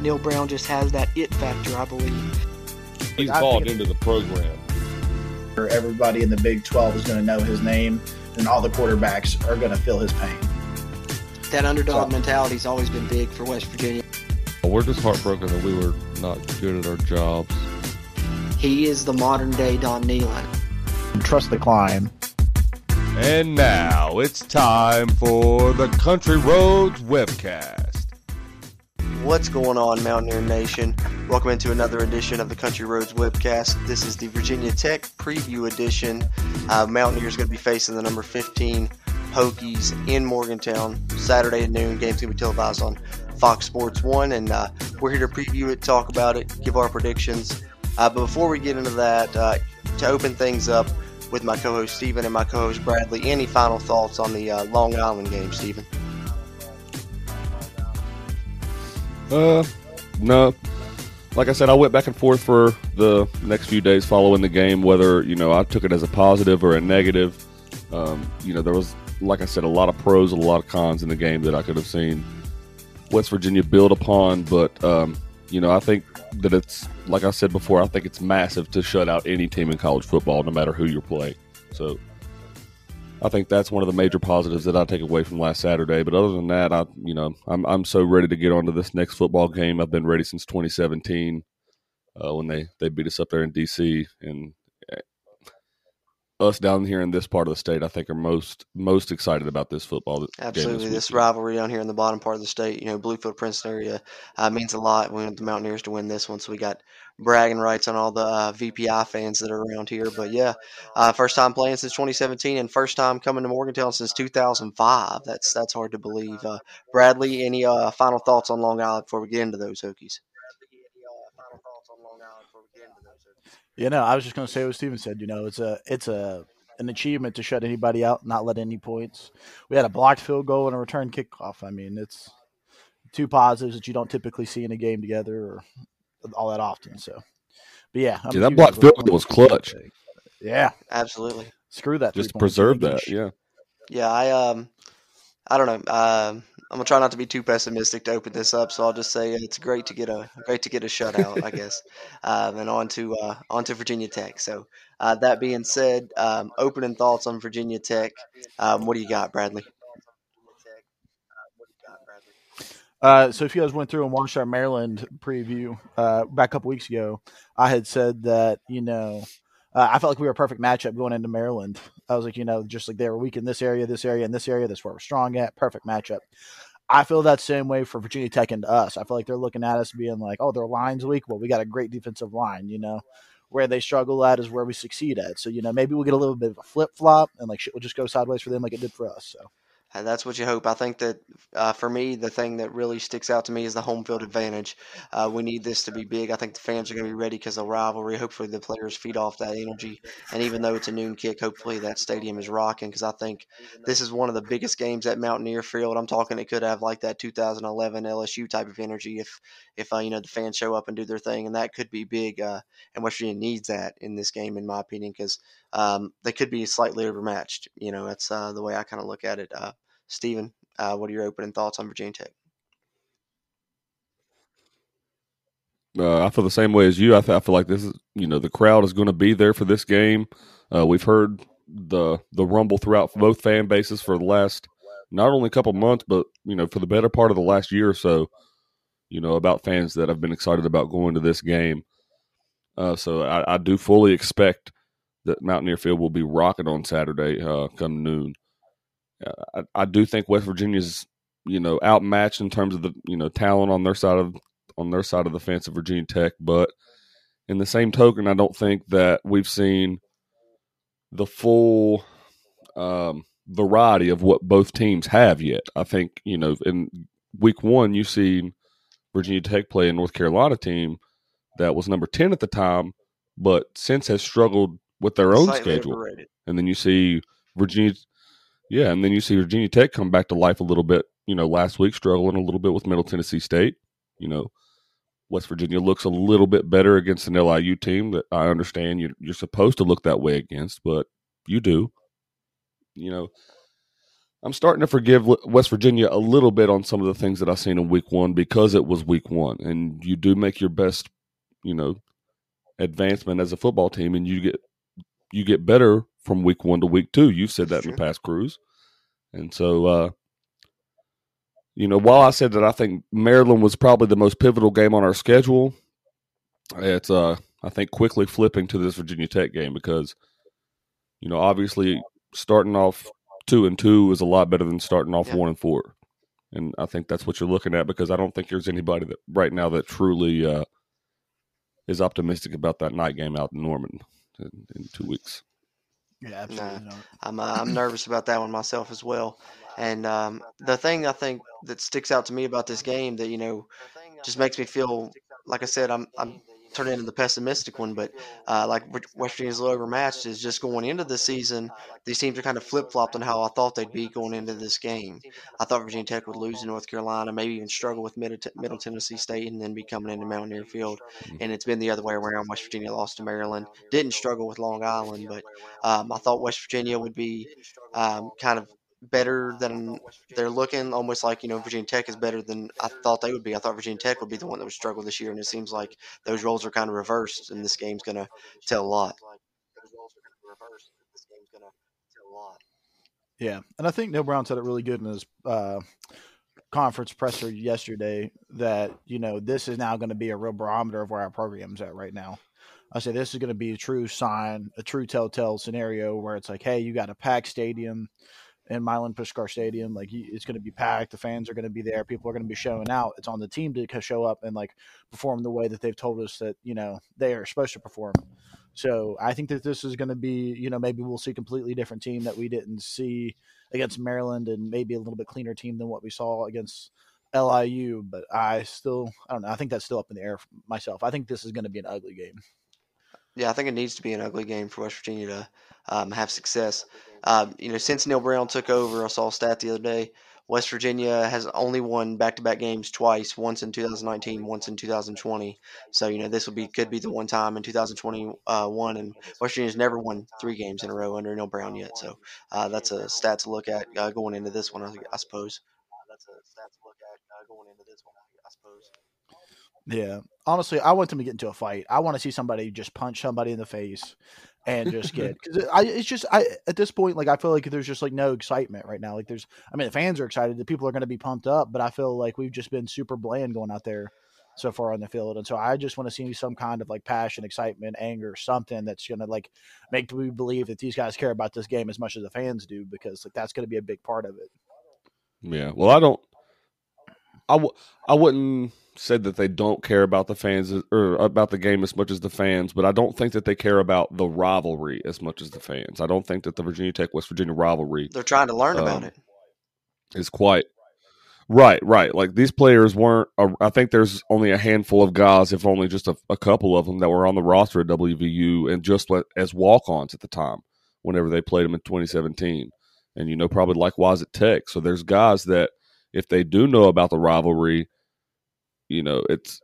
Neal Brown just has that it factor, I believe. He's bought into the program. Everybody in the Big 12 is going to know his name, and all the quarterbacks are going to feel his pain. That underdog so, mentality's always been big for West Virginia. We're just heartbroken that we were not good at our jobs. He is the modern day Don Nehlen. Trust the climb. And now it's time for the Country Roads webcast. What's going on, Mountaineer Nation? Welcome into another edition of the Country Roads webcast. This is the Virginia Tech preview edition. Uh, Mountaineers going to be facing the number 15 Hokies in Morgantown Saturday at noon. Game's going to be televised on Fox Sports 1, and uh, we're here to preview it, talk about it, give our predictions. Uh, but before we get into that, uh, to open things up, with my co-host Stephen and my co-host Bradley. Any final thoughts on the uh, Long Island game, Stephen? Uh, no. Like I said, I went back and forth for the next few days following the game, whether you know I took it as a positive or a negative. Um, you know, there was, like I said, a lot of pros and a lot of cons in the game that I could have seen West Virginia build upon, but um, you know, I think that it's like I said before. I think it's massive to shut out any team in college football, no matter who you're playing. So, I think that's one of the major positives that I take away from last Saturday. But other than that, I you know I'm I'm so ready to get on to this next football game. I've been ready since 2017 uh, when they they beat us up there in DC, and us down here in this part of the state, I think, are most most excited about this football. Absolutely, this, this, rivalry down here in the bottom part of the state. You know, Bluefield Princeton area uh, means a lot. We want the Mountaineers to win this one, so we got bragging rights on all the uh, VPI fans that are around here. But yeah, uh, first time playing since 2017, and first time coming to Morgantown since 2005. That's that's hard to believe. Uh, Bradley, any uh, final thoughts on Long Island before we get into those Hokies? You know, I was just going to say what Steven said. You know, it's a it's a an achievement to shut anybody out, not let any points. We had a blocked field goal and a return kickoff. I mean, it's two positives that you don't typically see in a game together or all that often. So, but yeah, yeah that blocked field goal was clutch. Yeah, absolutely. Screw that. Just preserve that. Yeah. Yeah, I um, I don't know. Um, I'm gonna try not to be too pessimistic to open this up, so I'll just say it's great to get a great to get a shutout, I guess, um, and on to uh, on to Virginia Tech. So uh, that being said, um, opening thoughts on Virginia Tech. Um, what do you got, Bradley? Uh, so if you guys went through and watched our Maryland preview uh, back a couple weeks ago, I had said that you know uh, I felt like we were a perfect matchup going into Maryland. I was like, you know, just like they were weak in this area, this area, and this area. That's where we're strong at. Perfect matchup. I feel that same way for Virginia Tech and us. I feel like they're looking at us being like, oh, their line's weak. Well, we got a great defensive line, you know. Where they struggle at is where we succeed at. So, you know, maybe we'll get a little bit of a flip flop and like shit will just go sideways for them like it did for us. So and that's what you hope. I think that uh, for me, the thing that really sticks out to me is the home field advantage. Uh, we need this to be big. I think the fans are going to be ready because of the rivalry. Hopefully, the players feed off that energy. And even though it's a noon kick, hopefully that stadium is rocking because I think this is one of the biggest games at Mountaineer Field. I'm talking it could have like that 2011 LSU type of energy if if uh, you know the fans show up and do their thing, and that could be big. Uh, and West Virginia needs that in this game, in my opinion, because um, they could be slightly overmatched. You know, that's uh, the way I kind of look at it. Uh, Stephen, uh, what are your opening thoughts on Virginia Tech? Uh, I feel the same way as you. I, th- I, feel like this is, you know, the crowd is going to be there for this game. Uh, we've heard the the rumble throughout both fan bases for the last not only a couple months, but you know, for the better part of the last year or so. You know, about fans that have been excited about going to this game. Uh, so I, I, do fully expect that Mountaineer Field will be rocking on Saturday, uh, come noon. I, I do think West Virginia's you know outmatched in terms of the you know talent on their side of on their side of the fence of Virginia Tech, but in the same token, I don't think that we've seen the full um, variety of what both teams have yet. I think you know in week one you see Virginia Tech play a North Carolina team that was number ten at the time, but since has struggled with their own schedule. Overrated. And then you see Virginia yeah, and then you see Virginia Tech come back to life a little bit. You know, last week struggling a little bit with Middle Tennessee State. You know, West Virginia looks a little bit better against an LIU team that I understand you're, you're supposed to look that way against, but you do. You know, I'm starting to forgive West Virginia a little bit on some of the things that I've seen in week one because it was week one, and you do make your best, you know, advancement as a football team, and you get you get better from week one to week two. You've said that in the past, Cruz, and so uh, you know, while I said that I think Maryland was probably the most pivotal game on our schedule, it's uh, I think quickly flipping to this Virginia Tech game because you know, obviously starting off two and two is a lot better than starting off yeah. one and four. And I think that's what you're looking at because I don't think there's anybody that right now that truly uh, is optimistic about that night game out in Norman in, in two weeks. Yeah, absolutely. Nah, I'm uh, I'm nervous about that one myself as well. And um, the thing I think that sticks out to me about this game that you know just makes me feel like I said I'm I'm turn into the pessimistic one, but uh, like West Virginia's a little overmatched is just going into the season. These teams are kind of flip flopped on how I thought they'd be going into this game. I thought Virginia Tech would lose to North Carolina, maybe even struggle with Middle, Middle Tennessee State, and then be coming into Mountaineer Field. Mm-hmm. And it's been the other way around. West Virginia lost to Maryland, didn't struggle with Long Island, but um, I thought West Virginia would be um, kind of better than they're looking. Almost like you know Virginia Tech is better than I thought they would be. I thought Virginia Tech would be the one that would struggle this year, and it seems like those roles are kind of reversed, and this game's going to tell a lot. Yeah, and I think Neal Brown said it really good in his uh, conference presser yesterday that you know this is now going to be a real barometer of where our program's at right now. I say this is going to be a true sign, a true telltale scenario where it's like, hey, you got a packed stadium in Milan Puskar Stadium. Like it's going to be packed. The fans are going to be there. People are going to be showing out. It's on the team to show up and like perform the way that they've told us that you know they are supposed to perform. So I think that this is going to be you know maybe we'll see a completely different team that we didn't see against Maryland and maybe a little bit cleaner team than what we saw against LIU. But I still I don't know. I think that's still up in the air myself. I think this is going to be an ugly game. Yeah, I think it needs to be an ugly game for West Virginia to um, have success. Uh, you know, since Neal Brown took over, I saw a stat the other day. West Virginia has only won back-to-back games twice, once in 2019, once in 2020. So you know this will be could be the one time in 2021, uh, and West Virginia's never won three games in a row under Neal Brown yet. So uh, that's a stat to look at uh, going into this one, I, I suppose. that's a stat to look at going into this one, I suppose. Yeah, honestly, I want them to get into a fight. I want to see somebody just punch somebody in the face and just get because I it's just I at this point like I feel like there's just like no excitement right now. Like there's I mean the fans are excited, the people are going to be pumped up, but I feel like we've just been super bland going out there so far on the field, and so I just want to see some kind of like passion, excitement, anger, something that's going to like make me believe that these guys care about this game as much as the fans do because like that's going to be a big part of it. Yeah, well, I don't. I w- I wouldn't say that they don't care about the fans or about the game as much as the fans, but I don't think that they care about the rivalry as much as the fans. I don't think that the Virginia Tech West Virginia rivalry they're trying to learn um, about it is quite right. Right, like these players weren't. Uh, I think there's only a handful of guys, if only just a, a couple of them, that were on the roster at WVU and just as walk-ons at the time whenever they played them in 2017, and you know probably likewise at Tech. So there's guys that if they do know about the rivalry you know it's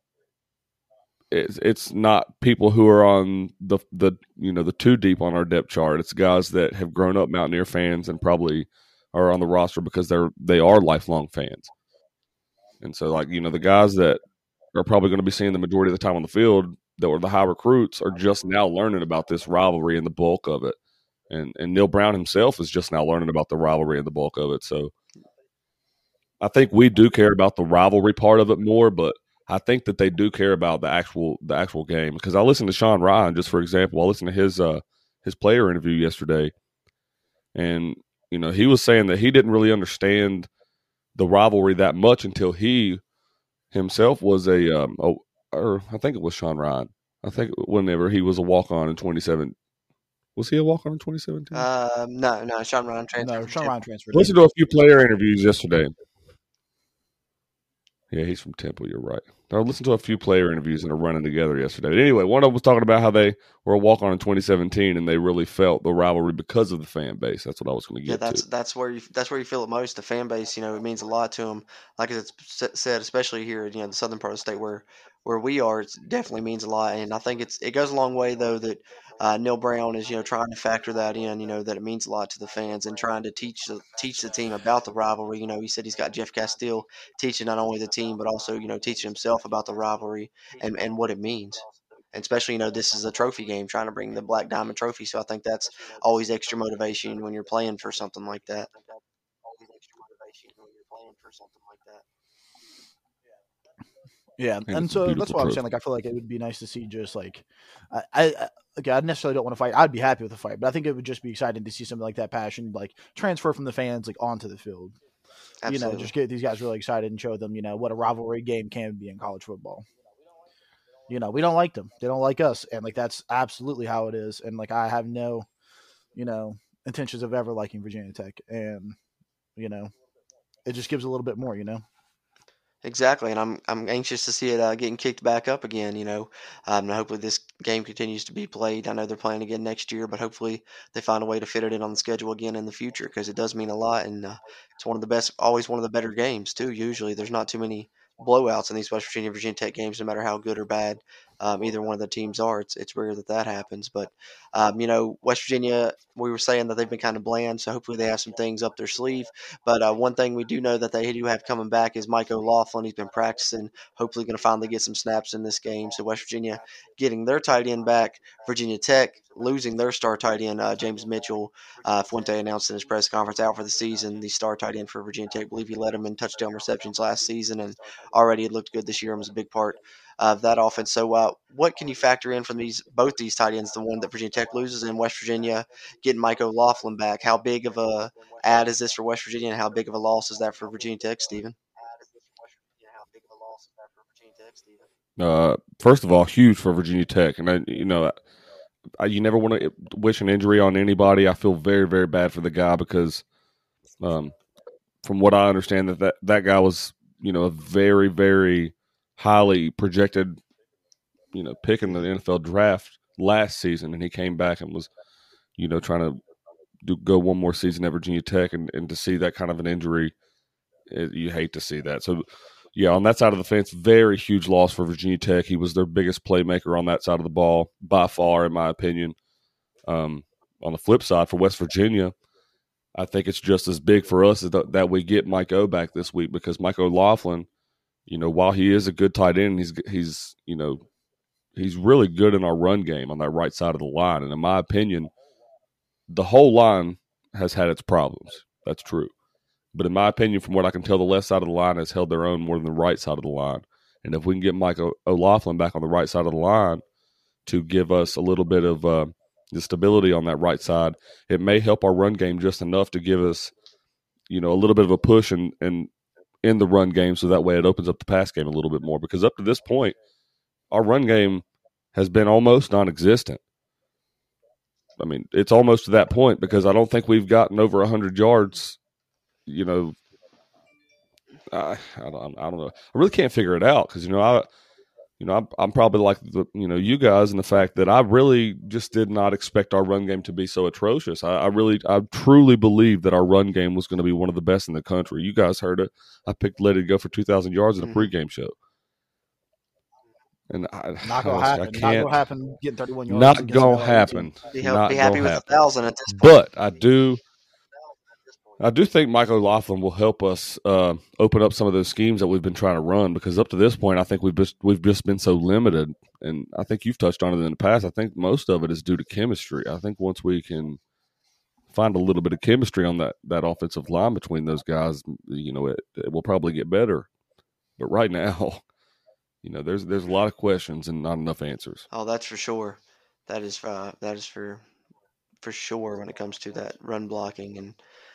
it's it's not people who are on the the you know the too deep on our depth chart. It's guys that have grown up Mountaineer fans and probably are on the roster because they're they are lifelong fans. And so like you know the guys that are probably going to be seeing the majority of the time on the field that were the high recruits are just now learning about this rivalry and the bulk of it. And and Neal Brown himself is just now learning about the rivalry and the bulk of it. So I think we do care about the rivalry part of it more, but I think that they do care about the actual the actual game because I listened to Sean Ryan just for example. I listened to his uh his player interview yesterday, and you know he was saying that he didn't really understand the rivalry that much until he himself was a um a, or I think it was Sean Ryan. I think whenever he was a walk on in 27, was he a walk on in 2017? Um, no, no, Sean Ryan transferred. No, Sean Ryan transferred. Listen to a few player interviews yesterday. Yeah, he's from Temple. You're right. I listened to a few player interviews and are running together yesterday. But anyway, one of them was talking about how they were a walk on in 2017 and they really felt the rivalry because of the fan base. That's what I was going to get. Yeah, that's to. that's where you that's where you feel it most. The fan base, you know, it means a lot to them. Like it's said, especially here, in you know, the southern part of the state where where we are, it definitely means a lot. And I think it's it goes a long way though that uh, Neal Brown is you know trying to factor that in. You know that it means a lot to the fans and trying to teach the teach the team about the rivalry. You know he said he's got Jeff Casteel teaching not only the team but also you know teaching himself about the rivalry and and what it means. And especially, you know, this is a trophy game, trying to bring the Black Diamond Trophy. So I think that's always extra motivation when you're playing for something like that. Yeah, think and so that's why I'm saying like I feel like it would be nice to see just like I I I- okay I necessarily don't want to fight. I'd be happy with a fight, but I think it would just be exciting to see something like that passion like transfer from the fans like onto the field. Absolutely. You know, just get these guys really excited and show them you know what a rivalry game can be in college football. You know, we don't like them; they don't like us, and like that's absolutely how it is. And like I have no, you know, intentions of ever liking Virginia Tech, and you know, it just gives a little bit more. You know. Exactly, and I'm I'm anxious to see it uh, getting kicked back up again. You know, um, and hopefully this game continues to be played. I know they're playing again next year, but hopefully they find a way to fit it in on the schedule again in the future because it does mean a lot, and uh, it's one of the best, always one of the better games too. Usually, there's not too many blowouts in these West Virginia Virginia Tech games, no matter how good or bad um, either one of the teams are. It's it's rare that that happens, but um, you know, West Virginia, we were saying that they've been kind of bland, so hopefully they have some things up their sleeve. But uh, one thing we do know that they do have coming back is Mike O'Laughlin. He's been practicing, hopefully going to finally get some snaps in this game. So West Virginia getting their tight end back. Virginia Tech losing their star tight end, uh, James Mitchell. Uh, Fuente announced in his press conference out for the season. The star tight end for Virginia Tech. I believe he led them in touchdown receptions last season and already had looked good this year and was a big part of that offense. So, uh, what can you factor in from these both these tight ends? The one that Virginia Tech loses and West Virginia getting Mike O'Laughlin back. How big of a add is this for West Virginia, and how big of a loss is that for Virginia Tech, Stephen? Uh, first of all, huge for Virginia Tech, and I, you know, I, you never want to wish an injury on anybody. I feel very, very bad for the guy because, um, from what I understand, that that, that guy was, you know, a very, very highly projected, you know, pick in the NFL draft last season, and he came back and was, you know, trying to do go one more season at Virginia Tech, and, and to see that kind of an injury, it, you hate to see that. So yeah, on that side of the fence, very huge loss for Virginia Tech. He was their biggest playmaker on that side of the ball by far, in my opinion. Um, on the flip side, for West Virginia, I think it's just as big for us that, that we get Mike O back this week because Mike O'Laughlin, you know, while he is a good tight end, he's he's you know he's really good in our run game on that right side of the line. And in my opinion, the whole line has had its problems. That's true. But in my opinion, from what I can tell, the left side of the line has held their own more than the right side of the line. And if we can get Mike O'Laughlin back on the right side of the line to give us a little bit of uh, the stability on that right side, it may help our run game just enough to give us, you know, a little bit of a push and and in the run game, so that way it opens up the pass game a little bit more. Because up to this point, our run game has been almost non-existent. I mean, it's almost to that point because I don't think we've gotten over 100 yards you know, I, I don't, I don't know. I really can't figure it out because you know I, you know I'm, I'm probably like the you know you guys in the fact that I really just did not expect our run game to be so atrocious. I, I really, I truly believe that our run game was going to be one of the best in the country. You guys heard it. I picked Let It Go for 2,000 yards in a Mhm. pregame show, and I, Not gonna I, happen. I not can't. gonna happen. Getting 31 yards. Not gonna happen. Be, Not be happy gonna with a thousand at this point. But I do, I do think Mike O'Laughlin will help us uh, open up some of those schemes that we've been trying to run because up to this point, I think we've just we've just been so limited, and I think you've touched on it in the past. I think most of it is due to chemistry. I think once we can find a little bit of chemistry on that that offensive line between those guys, you know, it, it will probably get better. But right now, you know, there's there's a lot of questions and not enough answers. Oh, that's for sure. That is uh, that is for for sure when it comes to that run blocking and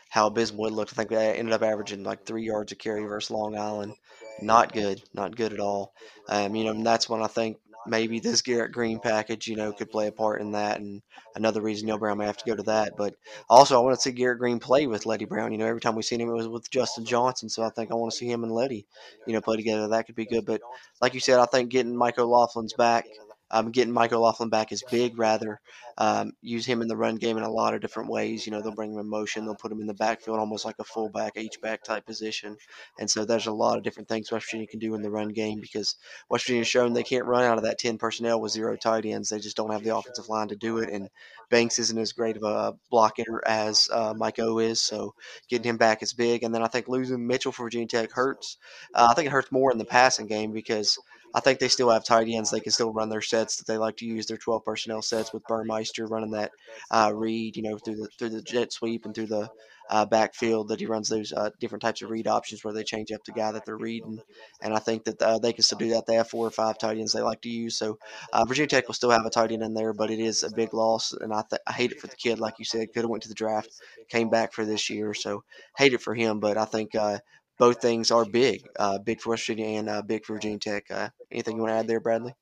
how abysmal it looked. I think they ended up averaging like three yards a carry versus Long Island. Not good, not good at all. Um, you know, and that's when I think maybe this Garrett Green package, you know, could play a part in that. And another reason Neal Brown may have to go to that. But also, I want to see Garrett Green play with Leddie Brown. You know, every time we've seen him, it was with Justin Johnson. So I think I want to see him and Leddie, you know, play together. That could be good. But like you said, I think getting Mike O'Laughlin's back um, getting Mike O'Laughlin back is big. Rather, um, use him in the run game in a lot of different ways. You know, they'll bring him in motion, they'll put him in the backfield, almost like a fullback, H back type position. And so there's a lot of different things West Virginia can do in the run game because West Virginia's shown they can't run out of that 10 personnel with zero tight ends. They just don't have the offensive line to do it. And Banks isn't as great of a blocker as uh, Mike O is, so getting him back is big. And then I think losing Mitchell for Virginia Tech hurts. Uh, I think it hurts more in the passing game because I think they still have tight ends. They can still run their sets that they like to use, their 12 personnel sets with Burmeister running that uh, read, you know, through the through the jet sweep and through the uh, backfield that he runs those uh, different types of read options where they change up the guy that they're reading. And I think that uh, they can still do that. They have four or five tight ends they like to use. So uh, Virginia Tech will still have a tight end in there, but it is a big loss. And I, th- I hate it for the kid, like you said, could have went to the draft, came back for this year. So hate it for him, but I think uh, both things are big, uh, big for West Virginia and big for Virginia Tech. anything you want to add there, Bradley?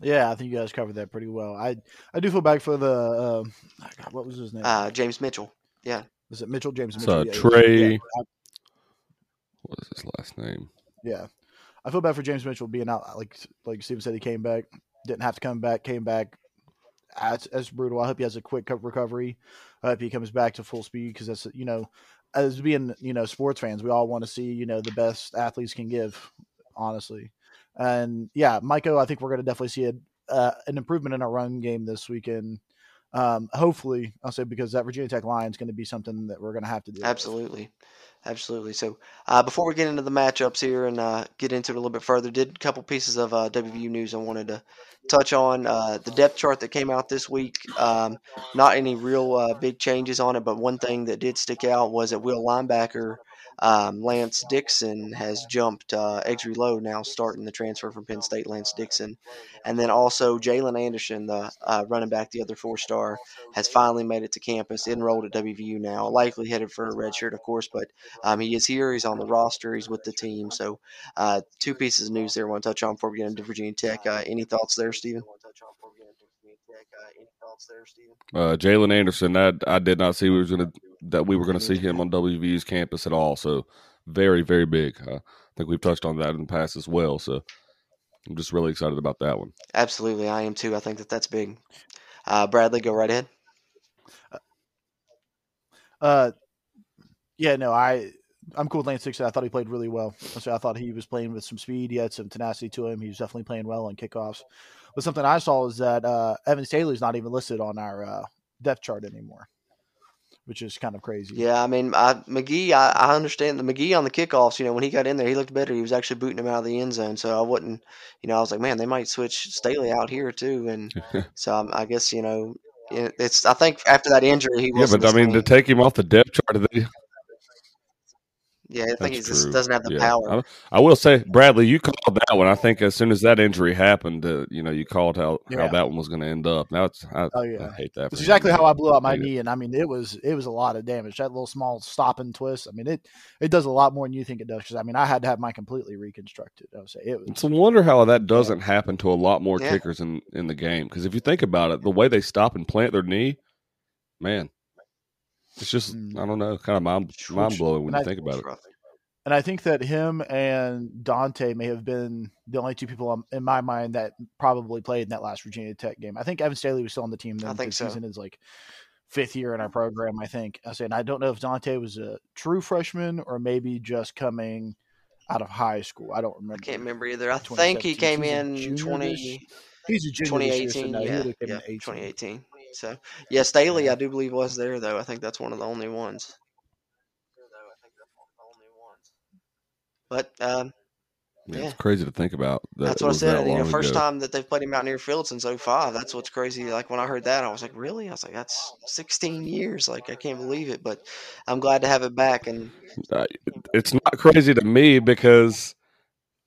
Yeah, I think you guys covered that pretty well. I I do feel bad for the uh, God, what was his name? Uh, James Mitchell. Yeah. Was it Mitchell? James Mitchell. So yeah, Trey. Yeah. What is his last name? Yeah, I feel bad for James Mitchell being out. Like like Steven said, he came back, didn't have to come back, came back. As, as brutal. I hope he has a quick recovery. I hope he comes back to full speed because that's you know, as being you know sports fans, we all want to see you know the best athletes can give. Honestly, and yeah, Mike O, I think we're going to definitely see a, uh, an improvement in our run game this weekend. Um, hopefully, I'll say because that Virginia Tech line is going to be something that we're going to have to do. Absolutely. Absolutely. So, uh, before we get into the matchups here and uh, get into it a little bit further, did a couple pieces of uh, WVU news I wanted to touch on. Uh, the depth chart that came out this week, um, not any real uh, big changes on it, but one thing that did stick out was that Will linebacker um, Lance Dixon has jumped uh, Exree Loe now starting the transfer from Penn State, Lance Dixon. And then also Jaylen Anderson, the uh, running back, the other four star, has finally made it to campus, enrolled at WVU now, likely headed for a redshirt, of course, but um, he is here. He's on the roster. He's with the team. So uh, two pieces of news there I want to touch on before we get into Virginia Tech. Uh, any thoughts there, Stephen? Uh, Jaylen Anderson, I, I did not see we was gonna that we were going to see him on WVU's campus at all. So very very big. Uh, I think we've touched on that in the past as well. So I'm just really excited about that one. Absolutely, I am too. I think that that's big. Uh, Bradley, go right ahead. Uh, yeah, no, I I'm cool with Lance Dixon. I thought he played really well. So I thought he was playing with some speed. He had some tenacity to him. He was definitely playing well on kickoffs. But something I saw is that uh, Evan Staley's not even listed on our uh, depth chart anymore, which is kind of crazy. Yeah, I mean, I, McGee, I, I understand the McGee on the kickoffs. You know, when he got in there, he looked better. He was actually booting him out of the end zone. So I wouldn't, you know, I was like, man, they might switch Staley out here too. And so I, I guess you know, it's. I think after that injury, he yeah, but I mean, to take him off the depth chart, they, yeah, I think he just doesn't have the yeah. power. I, I, will say, Bradley, you called that one. I think as soon as that injury happened, uh, you know, you called how, yeah. how that one was going to end up. Now it's I, oh, yeah. I hate that. It's exactly how I blew out my knee, and I mean, it was it was a lot of damage. That little small stop and twist. I mean, it it does a lot more than you think it does. Because I mean, I had to have mine completely reconstructed. I would say it was. It's a wonder how that doesn't happen to a lot more kickers in in the game. Because if you think about it, the way they stop and plant their knee, man, it's just mm. I don't know, kind of mind mind blowing when and you I, think about it. And I think that him and Dante may have been the only two people in my mind that probably played in that last Virginia Tech game. I think Evan Staley was still on the team then. I think so. season is like fifth year in our program, I think. I said I don't know if Dante was a true freshman or maybe just coming out of high school. I don't remember. I can't remember either. I think he came in twenty. He's a junior 2018. Year, so no, yeah, yeah 2018. So yeah, Staley, I do believe was there though. I think that's one of the only ones. But um, yeah, yeah, it's crazy to think about. That that's what I said. You know, first ago. time that they've played him out near Field since 05. That's what's crazy. Like when I heard that, I was like, really? I was like, that's 16 years. Like I can't believe it. But I'm glad to have it back. And it's not crazy to me because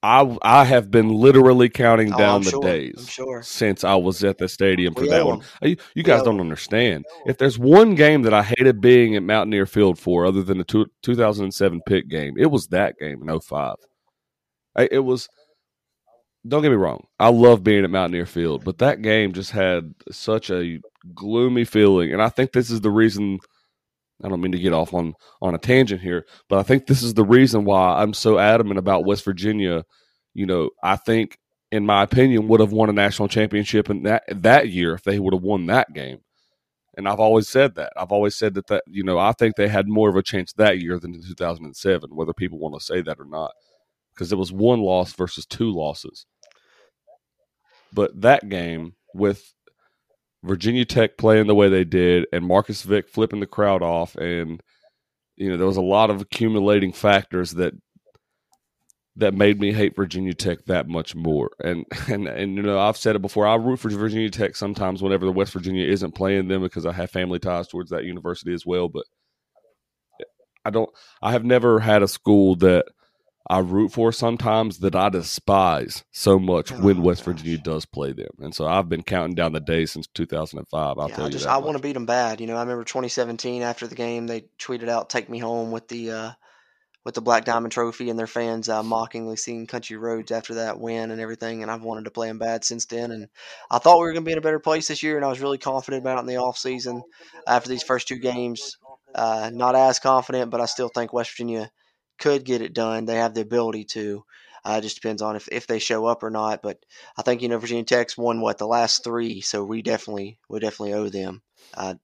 I I have been literally counting oh, down the sure. days sure. since I was at the stadium for we that one. You, you guys don't understand. If there's one game that I hated being at Mountaineer Field for, other than the two, 2007 pick game, it was that game in 05. I, it was. Don't get me wrong. I love being at Mountaineer Field, but that game just had such a gloomy feeling, and I think this is the reason. I don't mean to get off on on a tangent here, but I think this is the reason why I'm so adamant about West Virginia you know, I think, in my opinion, would have won a national championship in that that year if they would have won that game. And I've always said that. I've always said that that you know I think they had more of a chance that year than in 2007, whether people want to say that or not, because it was one loss versus two losses. But that game with Virginia Tech playing the way they did and Marcus Vick flipping the crowd off, and you know there was a lot of accumulating factors that that made me hate Virginia Tech that much more. And and and you know, I've said it before. I root for Virginia Tech sometimes whenever the West Virginia isn't playing them because I have family ties towards that university as well. But I don't. I have never had a school that I root for sometimes that I despise so much Oh, when West gosh. Virginia does play them. And so I've been counting down the days since 2005. I'll yeah, tell I you just that. I much. want to beat them bad. You know, I remember 2017 after the game, they tweeted out "Take me home" with the uh, with the Black Diamond Trophy, and their fans uh, mockingly singing "Country Roads" after that win and everything. And I've wanted to play them bad since then. And I thought we were going to be in a better place this year, and I was really confident about it in the off season. After these first two games, uh, not as confident, but I still think West Virginia could get it done. They have the ability to. Uh, it just depends on if, if they show up or not. But I think you know Virginia Tech's won what the last three, so we definitely we definitely owe them. Uh,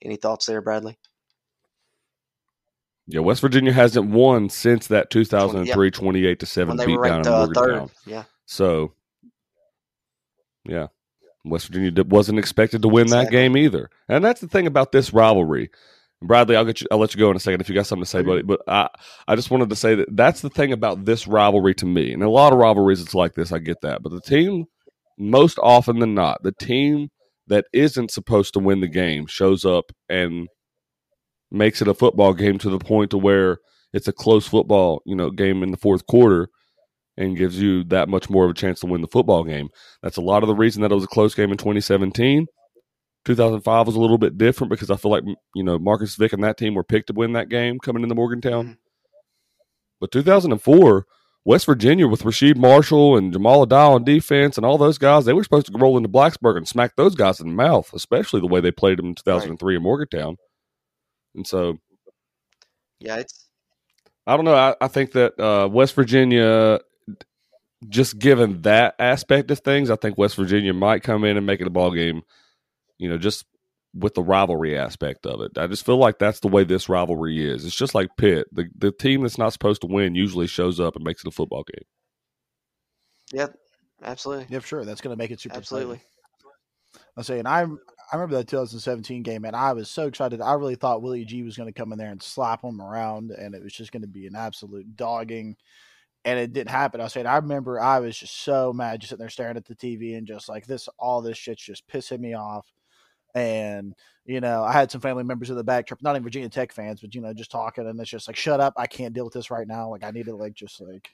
any thoughts there, Bradley? Yeah, West Virginia hasn't won since that 2003 28 to 7 When they down in uh, Morgantown. third, yeah, So, yeah, West Virginia wasn't expected to win that game either, and that's the thing about this rivalry. Bradley, I'll get you. I'll let you go in a second if you got something to say, buddy. But I, I just wanted to say that that's the thing about this rivalry to me, and a lot of rivalries it's like this. I get that, but the team, most often than not, the team that isn't supposed to win the game shows up and makes it a football game to the point to where it's a close football, you know, game in the fourth quarter and gives you that much more of a chance to win the football game. That's a lot of the reason that it was a close game in 2017. 2005 was a little bit different because I feel like you know Marcus Vick and that team were picked to win that game coming into Morgantown. Mhm. But 2004, West Virginia with Rasheed Marshall and Jamal Adal on defense and all those guys, they were supposed to roll into Blacksburg and smack those guys in the mouth, especially the way they played them in 2003 in Morgantown. And so yeah, it's I don't know. I, I think that uh, West Virginia, just given that aspect of things, I think West Virginia might come in and make it a ball game. You know, just with the rivalry aspect of it. I just feel like that's the way this rivalry is. It's just like Pitt. The the team that's not supposed to win usually shows up and makes it a football game. yep, absolutely, Yeah, for sure. That's going to make it super absolutely. I'm saying I I remember that 2017 game, and I was so excited. I really thought Willie G was going to come in there and slap him around, and it was just going to be an absolute dogging. And it didn't happen. I was saying I remember I was just so mad, just sitting there staring at the TV and just like this, all this shit's just pissing me off. And you know, I had some family members in the back, trip, not even Virginia Tech fans, but you know, just talking, and it's just like, shut up, I can't deal with this right now. Like I need to like just like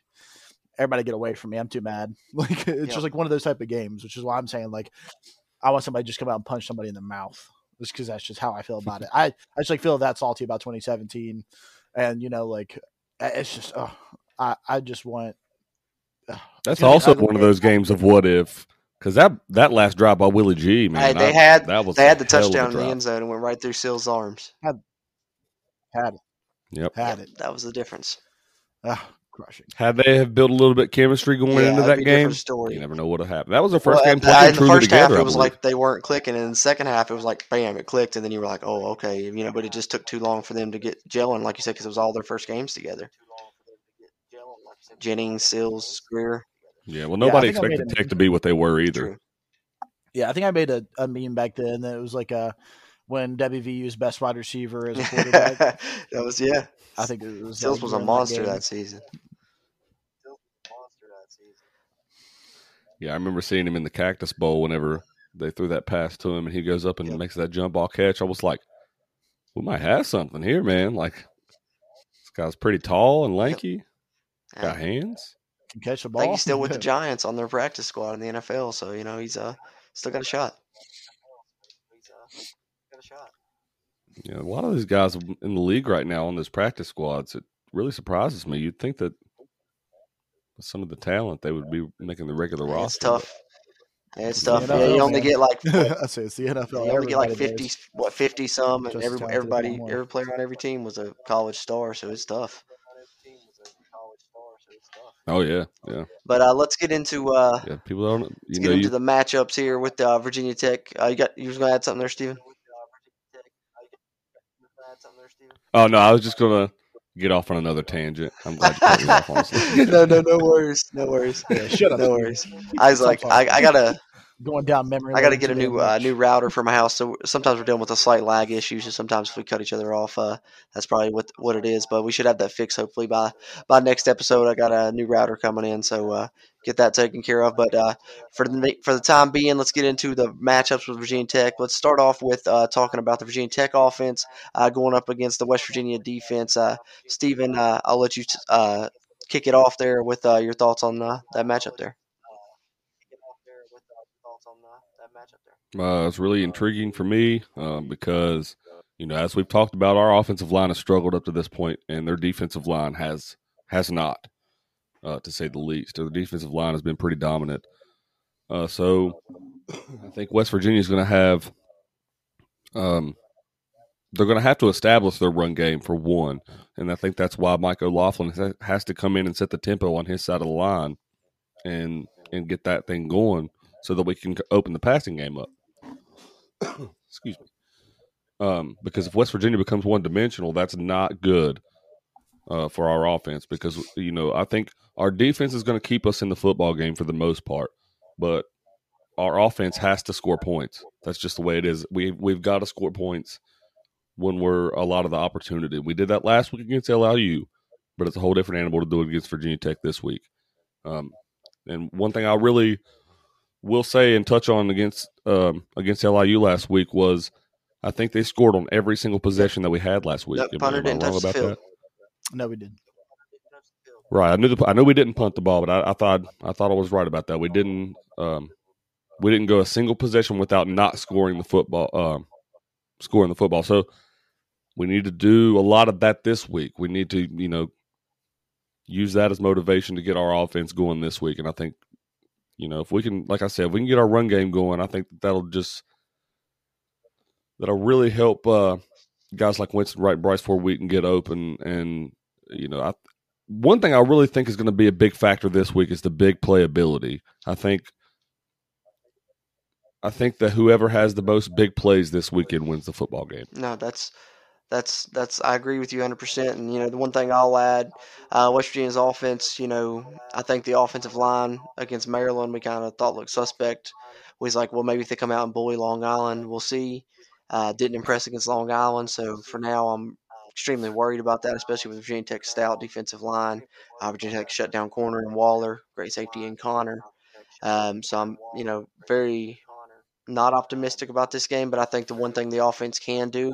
everybody get away from me. I'm too mad. Like it's Yeah. just like one of those type of games, which is why I'm saying like I want somebody to just come out and punch somebody in the mouth. Just because that's just how I feel about it. I, I just like feel that salty about 2017, and you know, like it's just oh, I I just want. That's it's gonna be also one of those games of what if. Because that that last drive by Willie G, man, Hey, they I- had- that was They had the hell of a touchdown in the end zone and went right through Seal's arms. Had it, Yep. had Yep, it. That was the difference. Ugh, crushing. Had they have built a little bit of chemistry going Yeah, into that'd that be a game, different story. you never know what would happen. That was the first Well, game uh, playing in the first together. half, it was like they weren't clicking, and in the second half, it was like bam, it clicked, and then you were like, oh, okay, you know. But it just took too long for them to get gelling, like you said, because it was all their first games together. Jennings, Sills, Grier. Yeah, well, nobody think I made expected Tech to be what they were either. True. Yeah, I think I made a, a meme back then that it was like uh when WVU's best wide receiver as a quarterback. that was yeah. I think it was Sills was a monster game. that season. Yeah, I remember seeing him in the Cactus Bowl whenever they threw that pass to him, and he goes up and Yep. makes that jump ball catch. I was like, we might have something here, man. Like this guy's pretty tall and lanky, Yeah. got hands. Can catch the I ball. think he's still with the Giants on their practice squad in the NFL, so you know he's uh still got a shot. Got a shot. You know, a lot of these guys in the league right now on those practice squads, it really surprises me. You'd think that with some of the talent they would be making the regular Yeah, roster. It's tough. Yeah, it's It's the tough. Yeah, you only man. get like I say it's the NFL. you only get like fifty, knows. what fifty some, and Just every, everybody, every player on every team was a college star, so it's tough. Oh yeah, yeah. But uh, let's get into uh, yeah. People don't. You let's know, get into you, the matchups here with uh, Virginia Tech. Uh, you got you was gonna add something there, Steven? oh no, I was just gonna get off on another tangent. I'm glad you cut me off. Honestly. no, no, no worries, no worries, Yeah, shut up. no worries. I was like, I. I gotta, Going down memory. I gotta get a new uh, new router for my house. So sometimes we're dealing with a slight lag issue. So sometimes if we cut each other off, uh, that's probably what what it is. But we should have that fixed hopefully by by next episode. I got a new router coming in, so uh, get that taken care of. But uh, for the for the time being, let's get into the matchups with Virginia Tech. Let's start off with uh, talking about the Virginia Tech offense uh, going up against the West Virginia defense. Uh, Stephen, uh, I'll let you uh, kick it off there with uh, your thoughts on uh, that matchup there. Uh, it's really intriguing for me um, because, you know, as we've talked about, our offensive line has struggled up to this point, and their defensive line has has not, uh, to say the least. Their defensive line has been pretty dominant. Uh, so, I think West Virginia is going to have, um, they're going to have to establish their run game for one, and I think that's why Mike O'Laughlin has to come in and set the tempo on his side of the line, and and get that thing going so that we can open the passing game up. Excuse me. Um, because if West Virginia becomes one dimensional, that's not good uh, for our offense. Because you know, I think our defense is going to keep us in the football game for the most part, but our offense has to score points. That's just the way it is. We we've got to score points when we're a lot of the opportunity. We did that last week against LIU, but it's a whole different animal to do it against Virginia Tech this week. Um, and one thing I really will say and touch on against um, against LIU last week was I think they scored on every single possession that we had last week. Nope, Am- punter didn't wrong touch the about field. that? No, we didn't. Right. I knew the I knew we didn't punt the ball, but I, I thought I thought I was right about that. We didn't um, we didn't go a single possession without not scoring the football um, scoring the football. So we need to do a lot of that this week. We need to you know use that as motivation to get our offense going this week. And I think you know if we can, like I said, we can get our run game going, I think that that'll just that'll really help uh, guys like Winston Wright, Bryce Ford Wheaton get open. And you know, I, one thing I really think is going to be a big factor this week is the big playability. I think. I think that whoever has the most big plays this weekend wins the football game. No, that's that's that's I agree with you 100. percent And you know, the one thing I'll add, uh, West Virginia's offense. You know, I think the offensive line against Maryland we kind of thought looked suspect. We was like, well, maybe if they come out and bully Long Island, we'll see. Uh, didn't impress against Long Island, so for now I'm extremely worried about that, especially with Virginia Tech's stout defensive line. Uh, Virginia Tech shut down corner and Waller, great safety in Conner. Um, so I'm, you know, very not optimistic about this game, but I think the one thing the offense can do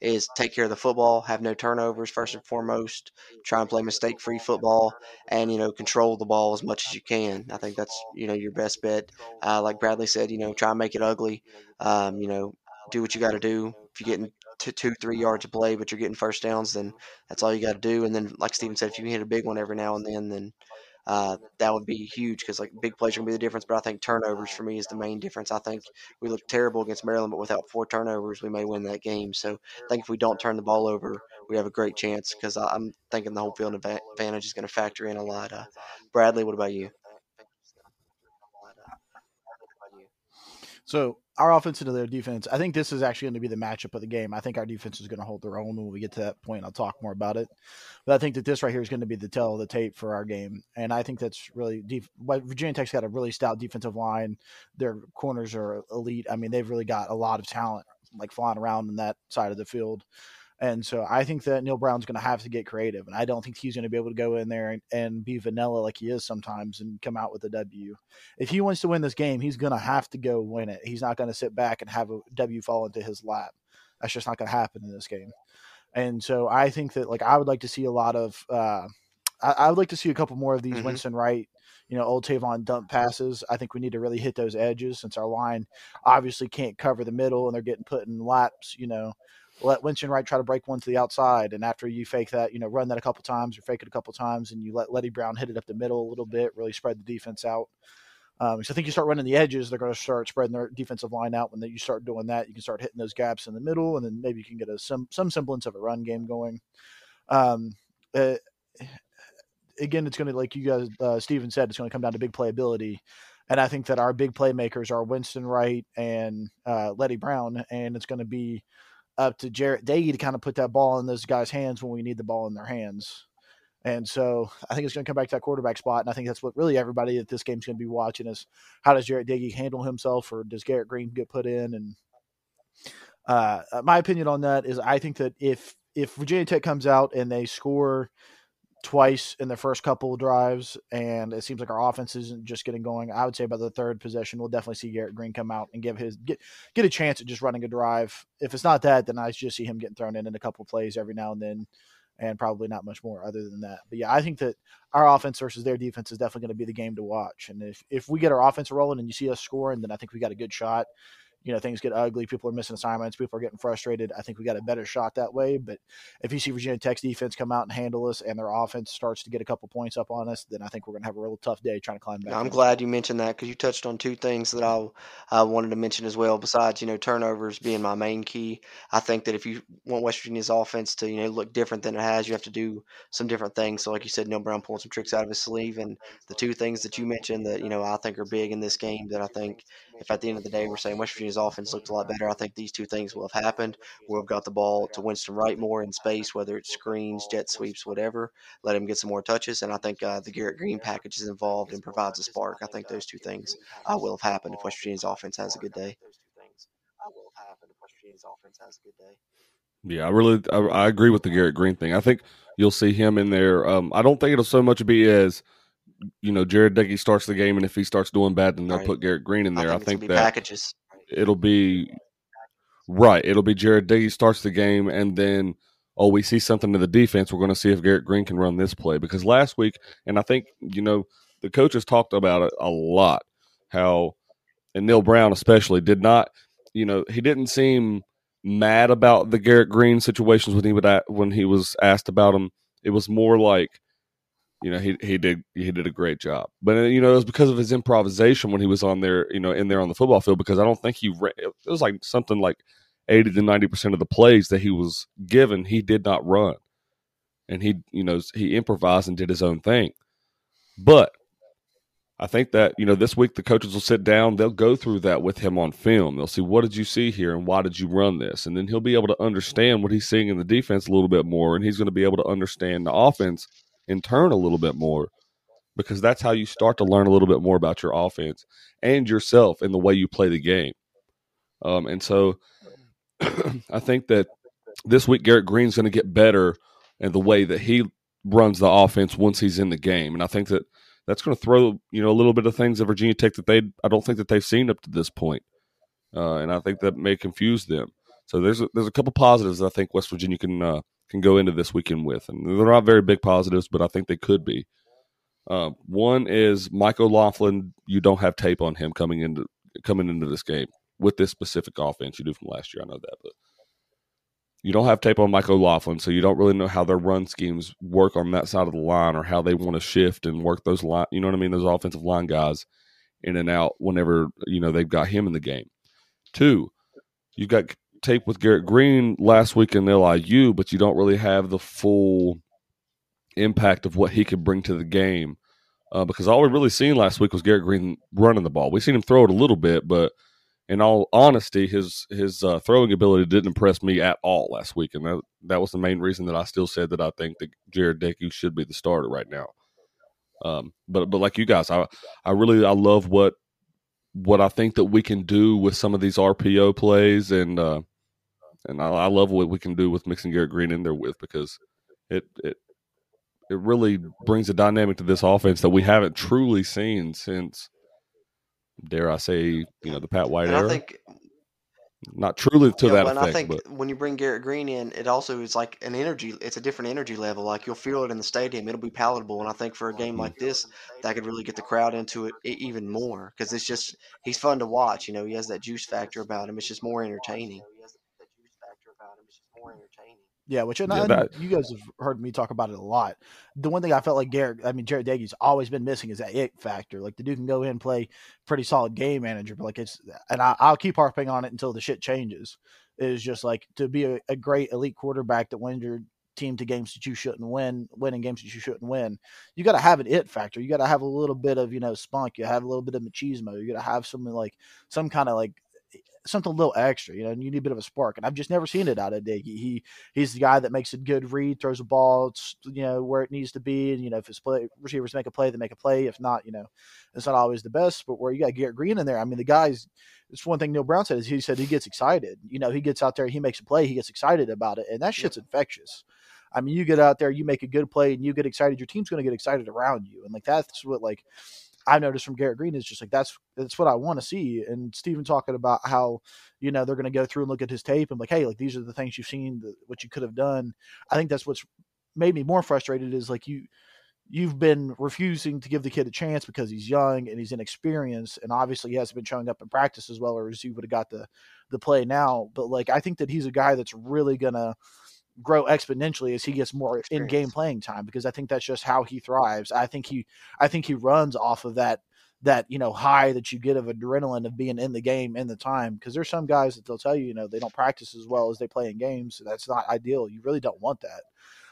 is take care of the football, have no turnovers first and foremost, try and play mistake free football, and you know control the ball as much as you can. I think that's you know your best bet. Uh, like Bradley said, you know try and make it ugly. Um, you know do what you got to do. If you're getting two, three yards to play, but you're getting first downs, then that's all you got to do. And then, like Steven said, if you hit a big one every now and then, then uh, that would be huge because like big plays gonna be the difference. But I think turnovers for me is the main difference. I think we look terrible against Maryland, but without four turnovers, we may win that game. So I think if we don't turn the ball over, we have a great chance because I'm thinking the home field advantage is going to factor in a lot. Uh, Bradley, what about you? So our offense into their defense, I think this is actually going to be the matchup of the game. I think our defense is going to hold their own when we get to that point. I'll talk more about it, but I think that this right here is going to be the tell of the tape for our game, and I think that's really deep. Virginia Tech's got a really stout defensive line. Their corners are elite. I mean, they've really got a lot of talent like flying around in that side of the field. And so I think that Neal Brown's going to have to get creative, and I don't think he's going to be able to go in there and, and be vanilla like he is sometimes and come out with a W. If he wants to win this game, he's going to have to go win it. He's not going to sit back and have a W fall into his lap. That's just not going to happen in this game. And so I think that like I would like to see a lot of. Uh, I, I would like to see a couple more of these Mhm. Winston Wright, you know, old Tavon dump passes. I think we need to really hit those edges since our line obviously can't cover the middle and they're getting put in laps. You know, let Winston Wright try to break one to the outside, and after you fake that, you know, run that a couple times or fake it a couple times, and you let Leddie Brown hit it up the middle a little bit, really spread the defense out. Um, so I think you start running the edges, they're going to start spreading their defensive line out. When you start doing that, you can start hitting those gaps in the middle, and then maybe you can get a some some semblance of a run game going. Um, uh, again, it's going to like you guys, uh, Steven said, it's going to come down to big playability. And I think that our big playmakers are Winston Wright and uh, Leddie Brown, and it's going to be up to Jarret Doege to kind of put that ball in those guys' hands when we need the ball in their hands. And so I think it's going to come back to that quarterback spot. And I think that's what really everybody at this game's going to be watching is how does Jarret Doege handle himself or does Garrett Green get put in? And uh, my opinion on that is I think that if if Virginia Tech comes out and they score twice in the first couple of drives, and it seems like our offense isn't just getting going. I would say by the third possession, we'll definitely see Garrett Greene come out and give his get get a chance at just running a drive. If it's not that, then I just see him getting thrown in in a couple plays every now and then, and probably not much more other than that. But yeah, I think that our offense versus their defense is definitely going to be the game to watch. And if if we get our offense rolling and you see us scoring, then I think we got a good shot you know things get ugly people are missing assignments people are getting frustrated i think we got a better shot that way. But if you see virginia tech's defense come out and handle us and their offense starts to get a couple points up on us then i think we're going to have a real tough day trying to climb back i'm glad you mentioned that because you touched on two things that i uh, wanted to mention as well besides you know turnovers being my main key. I think that if you want west virginia's offense to you know look different than it has you have to do some different things. So like you said neal brown pulling some tricks out of his sleeve and the two things that you mentioned that you know i think are big in this game that i think if at the end of the day we're saying west virginia's offense looked a lot better. I think these two things will have happened. We'll have got the ball to Winston Wright more in space, whether it's screens, jet sweeps, whatever. Let him get some more touches, and I think uh, the Garrett Greene package is involved and provides a spark. I think those two things uh, will have happened if West Virginia's offense has a good day. Yeah, I really I, I, agree with the Garrett Greene thing. I think you'll see him in there. Um, I don't think it'll so much be as you know Jarret Doege starts the game, and if he starts doing bad, then they'll right. put Garrett Greene in there. I think, I think that packages it'll be right. It'll be Jarret Doege starts the game, and then oh, we see something in the defense. We're going to see if Garrett Greene can run this play because last week, and I think you know the coaches talked about it a lot. How and Neal Brown especially did not, you know, he didn't seem mad about the Garrett Greene situations when he would when he was asked about him. It was more like you know he he did he did a great job. But uh, you know it was because of his improvisation when he was on there you know in there on the football field because i don't think he ran, it was like something like 80 to 90 percent of the plays that he was given he did not run. And he you know he improvised and did his own thing. But i think that you know this week the coaches will sit down they'll go through that with him on film. They'll see what did you see here and why did you run this? And then he'll be able to understand what he's seeing in the defense a little bit more and he's going to be able to understand the offense in turn a little bit more because that's how you start to learn a little bit more about your offense and yourself and the way you play the game. Um, and so I think that this week Garrett Greene's going to get better in the way that he runs the offense once he's in the game. And I think that that's going to throw you know a little bit of things at Virginia Tech that they I don't think that they've seen up to this point. Uh, and I think that may confuse them. So there's a, there's a couple positives I think West Virginia can uh, can go into this weekend with, and they're not very big positives, but I think they could be. Uh, one is Mike O'Laughlin. You don't have tape on him coming into coming into this game with this specific offense. You do from last year, I know that, but you don't have tape on Mike O'Laughlin, so you don't really know how their run schemes work on that side of the line or how they want to shift and work those line. You know what I mean? Those offensive line guys in and out whenever you know they've got him in the game. Two, you've got tape with Garrett Greene last week in LIU, but you don't really have the full impact of what he could bring to the game. Uh, because all we really seen last week was Garrett Greene running the ball. We seen him throw it a little bit, but in all honesty, his his uh, throwing ability didn't impress me at all last week, and that that was the main reason that I still said that I think that Jarret Doege should be the starter right now. Um, but but like you guys, I I really I love what what I think that we can do with some of these RPO plays, and uh, and I, I, love what we can do with mixing Garrett Greene in there with because it it it really brings a dynamic to this offense that we haven't truly seen since dare I say you know the Pat White and era. I think not truly to yeah, that and effect. I think but. when you bring Garrett Greene in, it also is like an energy. It's a different energy level. Like you'll feel it in the stadium. It'll be palatable. And I think for a game like this, that could really get the crowd into it even more because it's just he's fun to watch. You know, he has that juice factor about him. It's just more entertaining. Yeah, which and, yeah, that, you guys have heard me talk about it a lot. The one thing I felt like Garrett, I mean Jarret Doege's always been missing is that it factor. Like the dude can go in and play pretty solid game manager, but like it's and I, will keep harping on it until the shit changes. Is just like to be a, a, great elite quarterback that wins your team to games that you shouldn't win, winning games that you shouldn't win. You got to have an it factor. You got to have a little bit of you know spunk. You have a little bit of machismo. You got to have something like some kind of like something a little extra, you know, and you need a bit of a spark. And I've just never seen it out of Diggy. He he's the guy that makes a good read, throws a ball, it's, you know, where it needs to be. And, you know, if his play receivers make a play, they make a play. If not, you know, it's not always the best. But where you got Garrett Greene in there, I mean, the guy's it's one thing Neal Brown said is he said he gets excited. You know, he gets out there, he makes a play, he gets excited about it, and that shit's yeah. infectious. I mean, you get out there, you make a good play, and you get excited. Your team's going to get excited around you, and like that's what like I noticed from Garrett Greene is just like that's that's what I want to see. And Stephen talking about how you know they're going to go through and look at his tape and like, hey, like these are the things you've seen, the, what you could have done. I think that's what's made me more frustrated is like you you've been refusing to give the kid a chance because he's young and he's inexperienced and obviously he hasn't been showing up in practice as well or as you would have got the the play now but like i think that he's a guy that's really gonna grow exponentially as he gets more in game playing time because I think that's just how he thrives. I think he I think he runs off of that that you know high that you get of adrenaline of being in the game in the time because there's some guys that they'll tell you you know they don't practice as well as they play in games so that's not ideal. You really don't want that.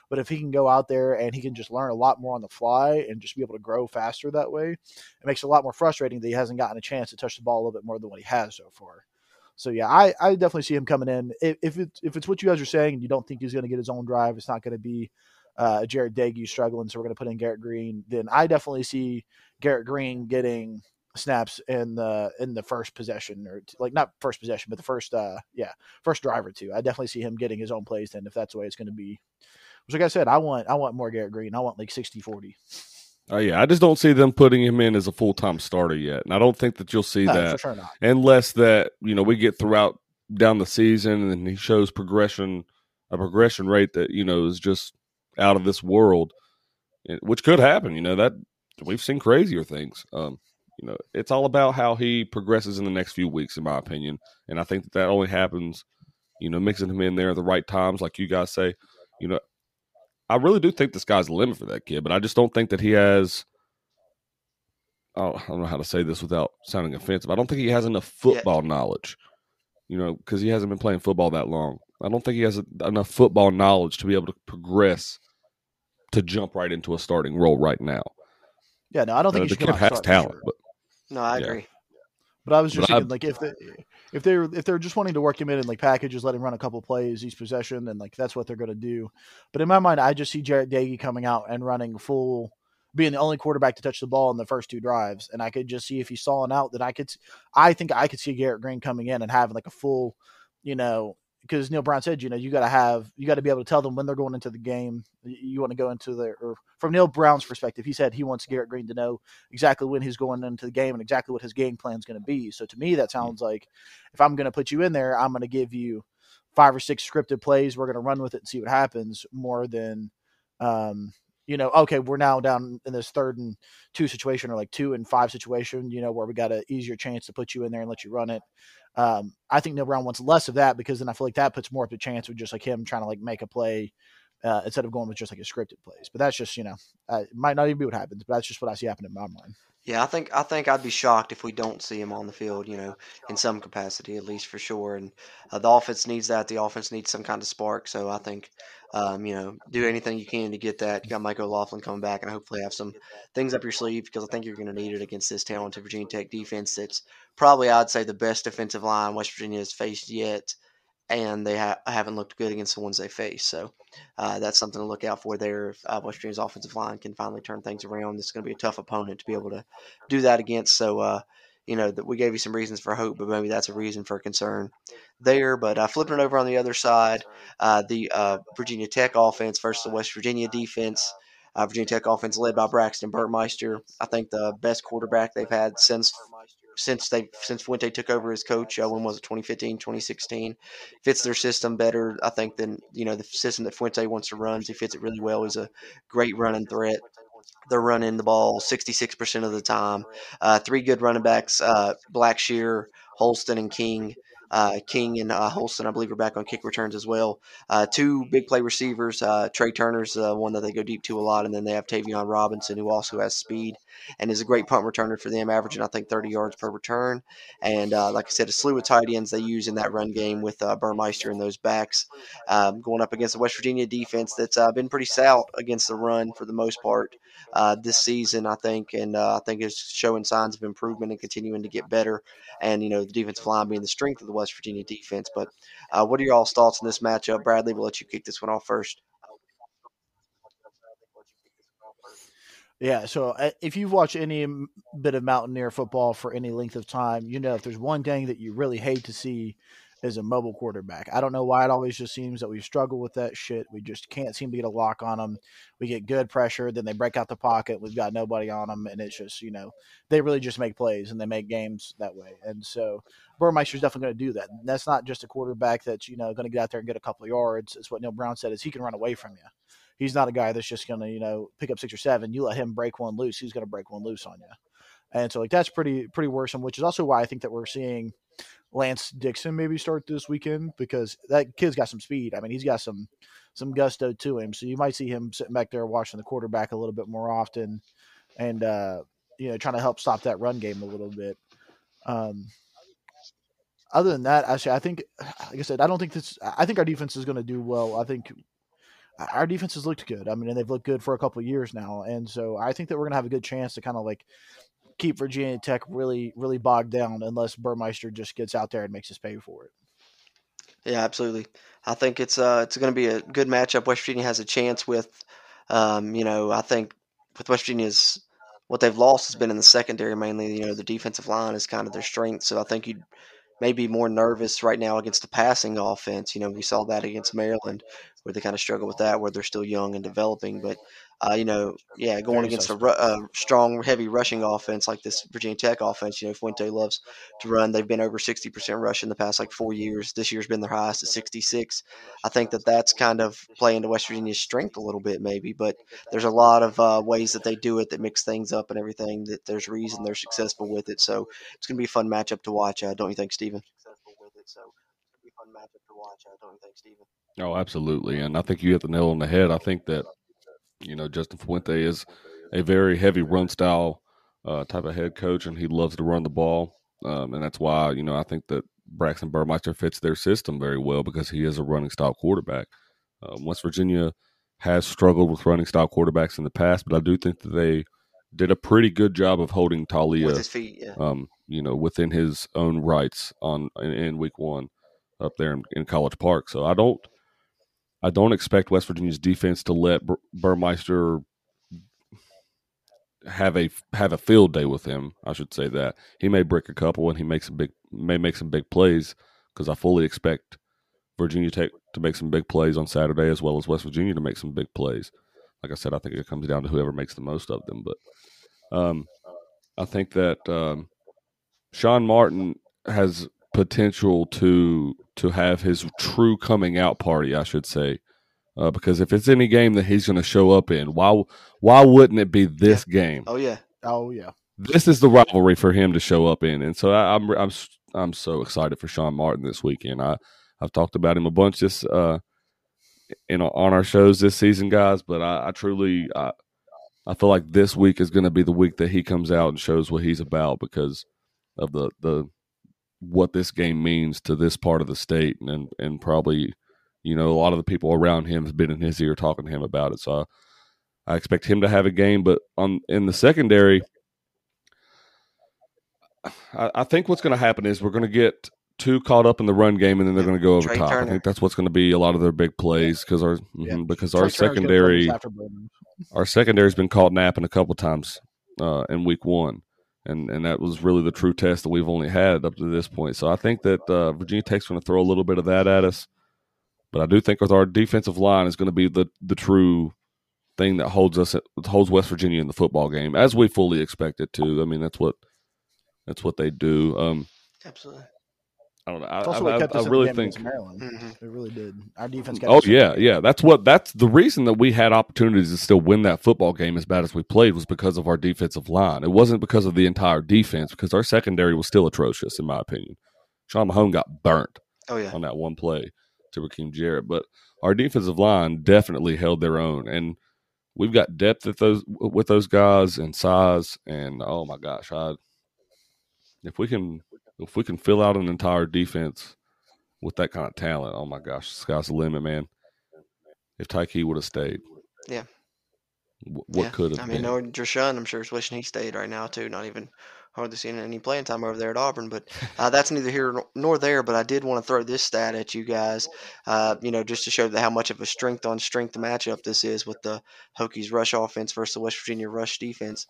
But if he can go out there and he can just learn a lot more on the fly and just be able to grow faster that way it makes it a lot more frustrating that he hasn't gotten a chance to touch the ball a little bit more than what he has so far so yeah, I, I definitely see him coming in. If, if it's if it's what you guys are saying, and you don't think he's going to get his own drive, it's not going to be uh, Jarret Doege struggling, so we're going to put in Garrett Greene. Then I definitely see Garrett Greene getting snaps in the in the first possession, or like not first possession, but the first uh yeah first drive or two. I definitely see him getting his own plays. Then if that's the way it's going to be, which like I said, I want I want more Garrett Greene. I want like 60-40. Oh yeah, I just don't see them putting him in as a full time starter yet, and I don't think that you'll see no, that sure unless that you know we get throughout down the season and he shows progression, a progression rate that you know is just out of this world, which could happen. You know that we've seen crazier things. Um, you know, it's all about how he progresses in the next few weeks, in my opinion, and I think that that only happens, you know, mixing him in there at the right times, like you guys say. You know, I really do think this guy's the limit for that kid, but I just don't think that he has. Oh, I don't know how to say this without sounding offensive. I don't think he has enough football yeah. knowledge, you know, because he hasn't been playing football that long. I don't think he has enough football knowledge to be able to progress to jump right into a starting role right now. Yeah, no, I don't think uh, the kid has talent, sure. but no, I yeah. agree. But I was just but thinking, I, like, if they if they're if they're just wanting to work him in and like packages, let him run a couple plays each possession, and like that's what they're going to do. But in my mind, I just see Jarret Doege coming out and running full, being the only quarterback to touch the ball in the first two drives, and I could just see if he's stalling out, that I could, I think I could see Garrett Greene coming in and having like a full, you know, because Neal Brown said, you know, you got to have, you got to be able to tell them when they're going into the game. You want to go into the, or from Neal Brown's perspective, he said he wants Garrett Greene to know exactly when he's going into the game and exactly what his game plan is going to be. So to me, that sounds like if I'm going to put you in there, I'm going to give you five or six scripted plays. We're going to run with it and see what happens more than, um, you know, okay, we're now down in this third and two situation or like two and five situation, you know, where we got an easier chance to put you in there and let you run it. Um, I think Neal Brown wants less of that because then I feel like that puts more of a chance of just like him trying to like make a play uh, instead of going with just like a scripted plays. But that's just you know, uh, it might not even be what happens, but that's just what I see happening in my mind. Yeah, I think I think I'd be shocked if we don't see him on the field, you know, in some capacity at least for sure. And uh, the offense needs that. The offense needs some kind of spark. So I think, um, you know, do anything you can to get that. You got Mike O'Laughlin coming back, and hopefully have some things up your sleeve because I think you're going to need it against this talented Virginia Tech defense. That's probably I'd say the best defensive line West Virginia has faced yet and they ha- haven't looked good against the ones they face. So uh, that's something to look out for there. If uh, West Virginia's offensive line can finally turn things around, is going to be a tough opponent to be able to do that against. So, uh, you know, that we gave you some reasons for hope, but maybe that's a reason for concern there. But uh, flipping it over on the other side, uh, the uh, Virginia Tech offense versus the West Virginia defense. Virginia Tech offense led by Braxton Burmeister. I think the best quarterback they've had since since they since Fuente took over as coach. Uh, when was it? 2015, 2016. Fits their system better, I think, than you know the system that Fuente wants to run. He fits it really well. He's a great running threat. They're running the ball 66% of the time. Uh, three good running backs: uh, Blackshear, Holston, and King. Uh, King and uh, Holston, I believe, are back on kick returns as well. Uh, two big play receivers. Uh, Tre Turner's uh, one that they go deep to a lot, and then they have Tayvion Robinson, who also has speed and is a great punt returner for them, averaging I think 30 yards per return. And uh, like I said, a slew of tight ends they use in that run game with uh, Burmeister and those backs, um, going up against the West Virginia defense that's uh, been pretty stout against the run for the most part uh, this season, I think, and uh, I think is showing signs of improvement and continuing to get better. And you know, the defensive line being the strength of the West Virginia defense. But uh, what are your all's thoughts on this matchup? Bradley, we'll let you kick this one off first. Yeah, so uh, if you've watched any bit of Mountaineer football for any length of time, you know if there's one thing that you really hate to see is a mobile quarterback. I don't know why it always just seems that we struggle with that shit. We just can't seem to get a lock on them. We get good pressure, then they break out the pocket. We've got nobody on them, and it's just you know they really just make plays and they make games that way. And so Burmeister's definitely going to do that. And that's not just a quarterback that's you know going to get out there and get a couple of yards. It's what Neal Brown said is he can run away from you he's not a guy that's just going to, you know, pick up six or seven. You let him break one loose, he's going to break one loose on you. And so, like, that's pretty, pretty worrisome, which is also why I think that we're seeing Lance Dixon maybe start this weekend because that kid's got some speed. I mean, he's got some, some gusto to him. So you might see him sitting back there watching the quarterback a little bit more often and, uh, you know, trying to help stop that run game a little bit. Um, other than that, actually, I think, like I said, I don't think this. I think our defense is going to do well. I think our defense has looked good. I mean, and they've looked good for a couple years now, and so I think that we're gonna have a good chance to kind of like keep Virginia Tech really, really bogged down unless Burmeister just gets out there and makes us pay for it. Yeah, absolutely. I think it's uh it's going to be a good matchup. West Virginia has a chance with, um, you know, I think with West Virginia's what they've lost has been in the secondary mainly. You know, the defensive line is kind of their strength. So I think you'd maybe more nervous right now against the passing offense. You know, we saw that against Maryland, where they kind of struggle with that, where they're still young and developing. But uh, you know, yeah, going Very against a, a, strong, heavy rushing offense like this Virginia Tech offense, you know, Fuente loves to run. They've been over 60% rush in the past like four years. This year's been their highest at 66. I think that that's kind of playing to West Virginia's strength a little bit, maybe. But there's a lot of uh, ways that they do it that mix things up and everything. That there's reason they're successful with it. So it's going to be a fun matchup to watch, uh, don't you think, Stephen? don't you think, Stephen? Oh, absolutely. And I think you hit the nail on the head. I think that you know, Justin Fuente is a very heavy run style uh, type of head coach, and he loves to run the ball. Um, and that's why, you know, I think that Braxton Burmeister fits their system very well because he is a running style quarterback. Um, West Virginia has struggled with running style quarterbacks in the past, but I do think that they did a pretty good job of holding Taulia, feet, yeah. um, you know, within his own rights on in, in week one up there in, in College Park. So I don't I don't expect West Virginia's defense to let Burmeister have a have a field day with him. I should say that he may break a couple and he makes some big may make some big plays because I fully expect Virginia Tech to make some big plays on Saturday as well as West Virginia to make some big plays. Like I said, I think it comes down to whoever makes the most of them. But um, I think that um, Sean Martin has potential to to have his true coming out party, I should say. Uh, because if it's any game that he's going to show up in, why why wouldn't it be this yeah. game? Oh yeah, oh yeah. This is the rivalry for him to show up in, and so I, am I'm, I'm I'm so excited for Sean Martin this weekend. I I've talked about him a bunch this uh in on our shows this season, guys. But I, I truly I, I feel like this week is going to be the week that he comes out and shows what he's about because of the the what this game means to this part of the state, and and probably you know a lot of the people around him have been in his ear talking to him about it. So I, I expect him to have a game, but on in the secondary. I, I think what's going to happen is we're going to get too caught up in the run game, and then they're going to go over Trey top. Turner. I think that's what's going to be a lot of their big plays because our yeah. mm-hmm, because Trey our secondary our secondary's been caught napping a couple times uh, in week one and and that was really the true test that we've only had up to this point. So I think that uh, Virginia Tech's going to throw a little bit of that at us, but I do think with our defensive line is going to be the the true thing that holds us holds West Virginia in the football game as we fully expect it to. I mean that's what that's what they do. Um, Absolutely. I don't know. I, also I, I, I really think Maryland. Mm-hmm. It really did. Our defense. oh yeah, yeah. That's what. That's the reason that we had opportunities to still win that football game as bad as we played was because of our defensive line. It wasn't because of the entire defense because our secondary was still atrocious in my opinion. Sean Mahone got burnt Oh yeah, on that one play to Rakim Jarrett. But our defensive line definitely held their own, and we've got depth at those with those guys and size. And oh my gosh, I if we can if we can fill out an entire defense with that kind of talent, oh my gosh, sky's the limit, man. If Tyke would have stayed, Yeah. wh- what yeah. could have been. I been? mean, or Dreshun, I'm sure is wishing he stayed right now too. Not even hardly seeing any playing time over there at Auburn, but uh, that's neither here nor- nor there. But I did want to throw this stat at you guys, uh, you know, just to show that how much of a strength on strength matchup this is with the Hokies rush offense versus the West Virginia rush defense.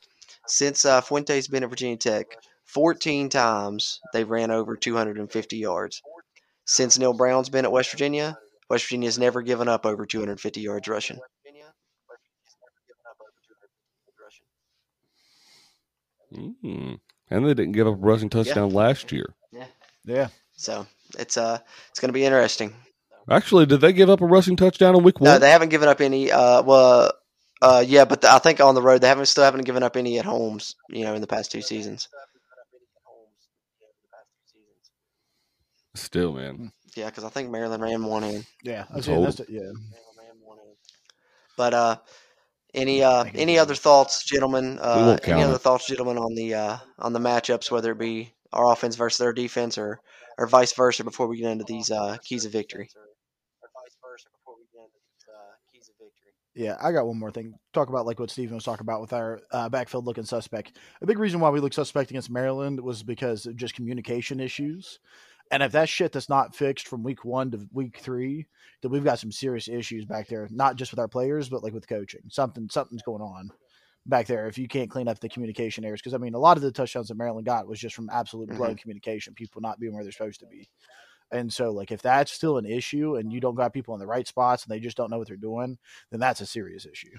Since uh, Fuente's been at Virginia Tech, 14 times they've ran over 250 yards. Since Neal Brown's been at West Virginia, West Virginia's never given up over 250 yards rushing. Mm. And they didn't give up a rushing touchdown last year. Yeah. Yeah. So it's uh it's going to be interesting. Actually, did they give up a rushing touchdown in week one? No, they haven't given up any. Uh, well, uh, yeah, but I think on the road they haven't still haven't given up any at homes. You know, in the past two seasons. Still, man. Yeah, because I think Maryland ran one in. Yeah. I was Total. saying that's the- yeah. But uh, any uh, any other thoughts, gentlemen? Uh, won't count any other it. thoughts, gentlemen, on the uh, on the matchups, whether it be our offense versus their defense, or or vice versa, before we get into these uh, keys of victory. Yeah, I got one more thing. Talk about like what Steven was talking about with our uh, backfield looking suspect. A big reason why we look suspect against Maryland was because of just communication issues. And if that shit that's not fixed from week one to week three, then we've got some serious issues back there. Not just with our players, but like with coaching. Something something's going on back there. If you can't clean up the communication errors, because I mean, a lot of the touchdowns that Maryland got was just from absolute blown communication, people not being where they're supposed to be. And so, like, if that's still an issue and you don't got people in the right spots and they just don't know what they're doing, then that's a serious issue.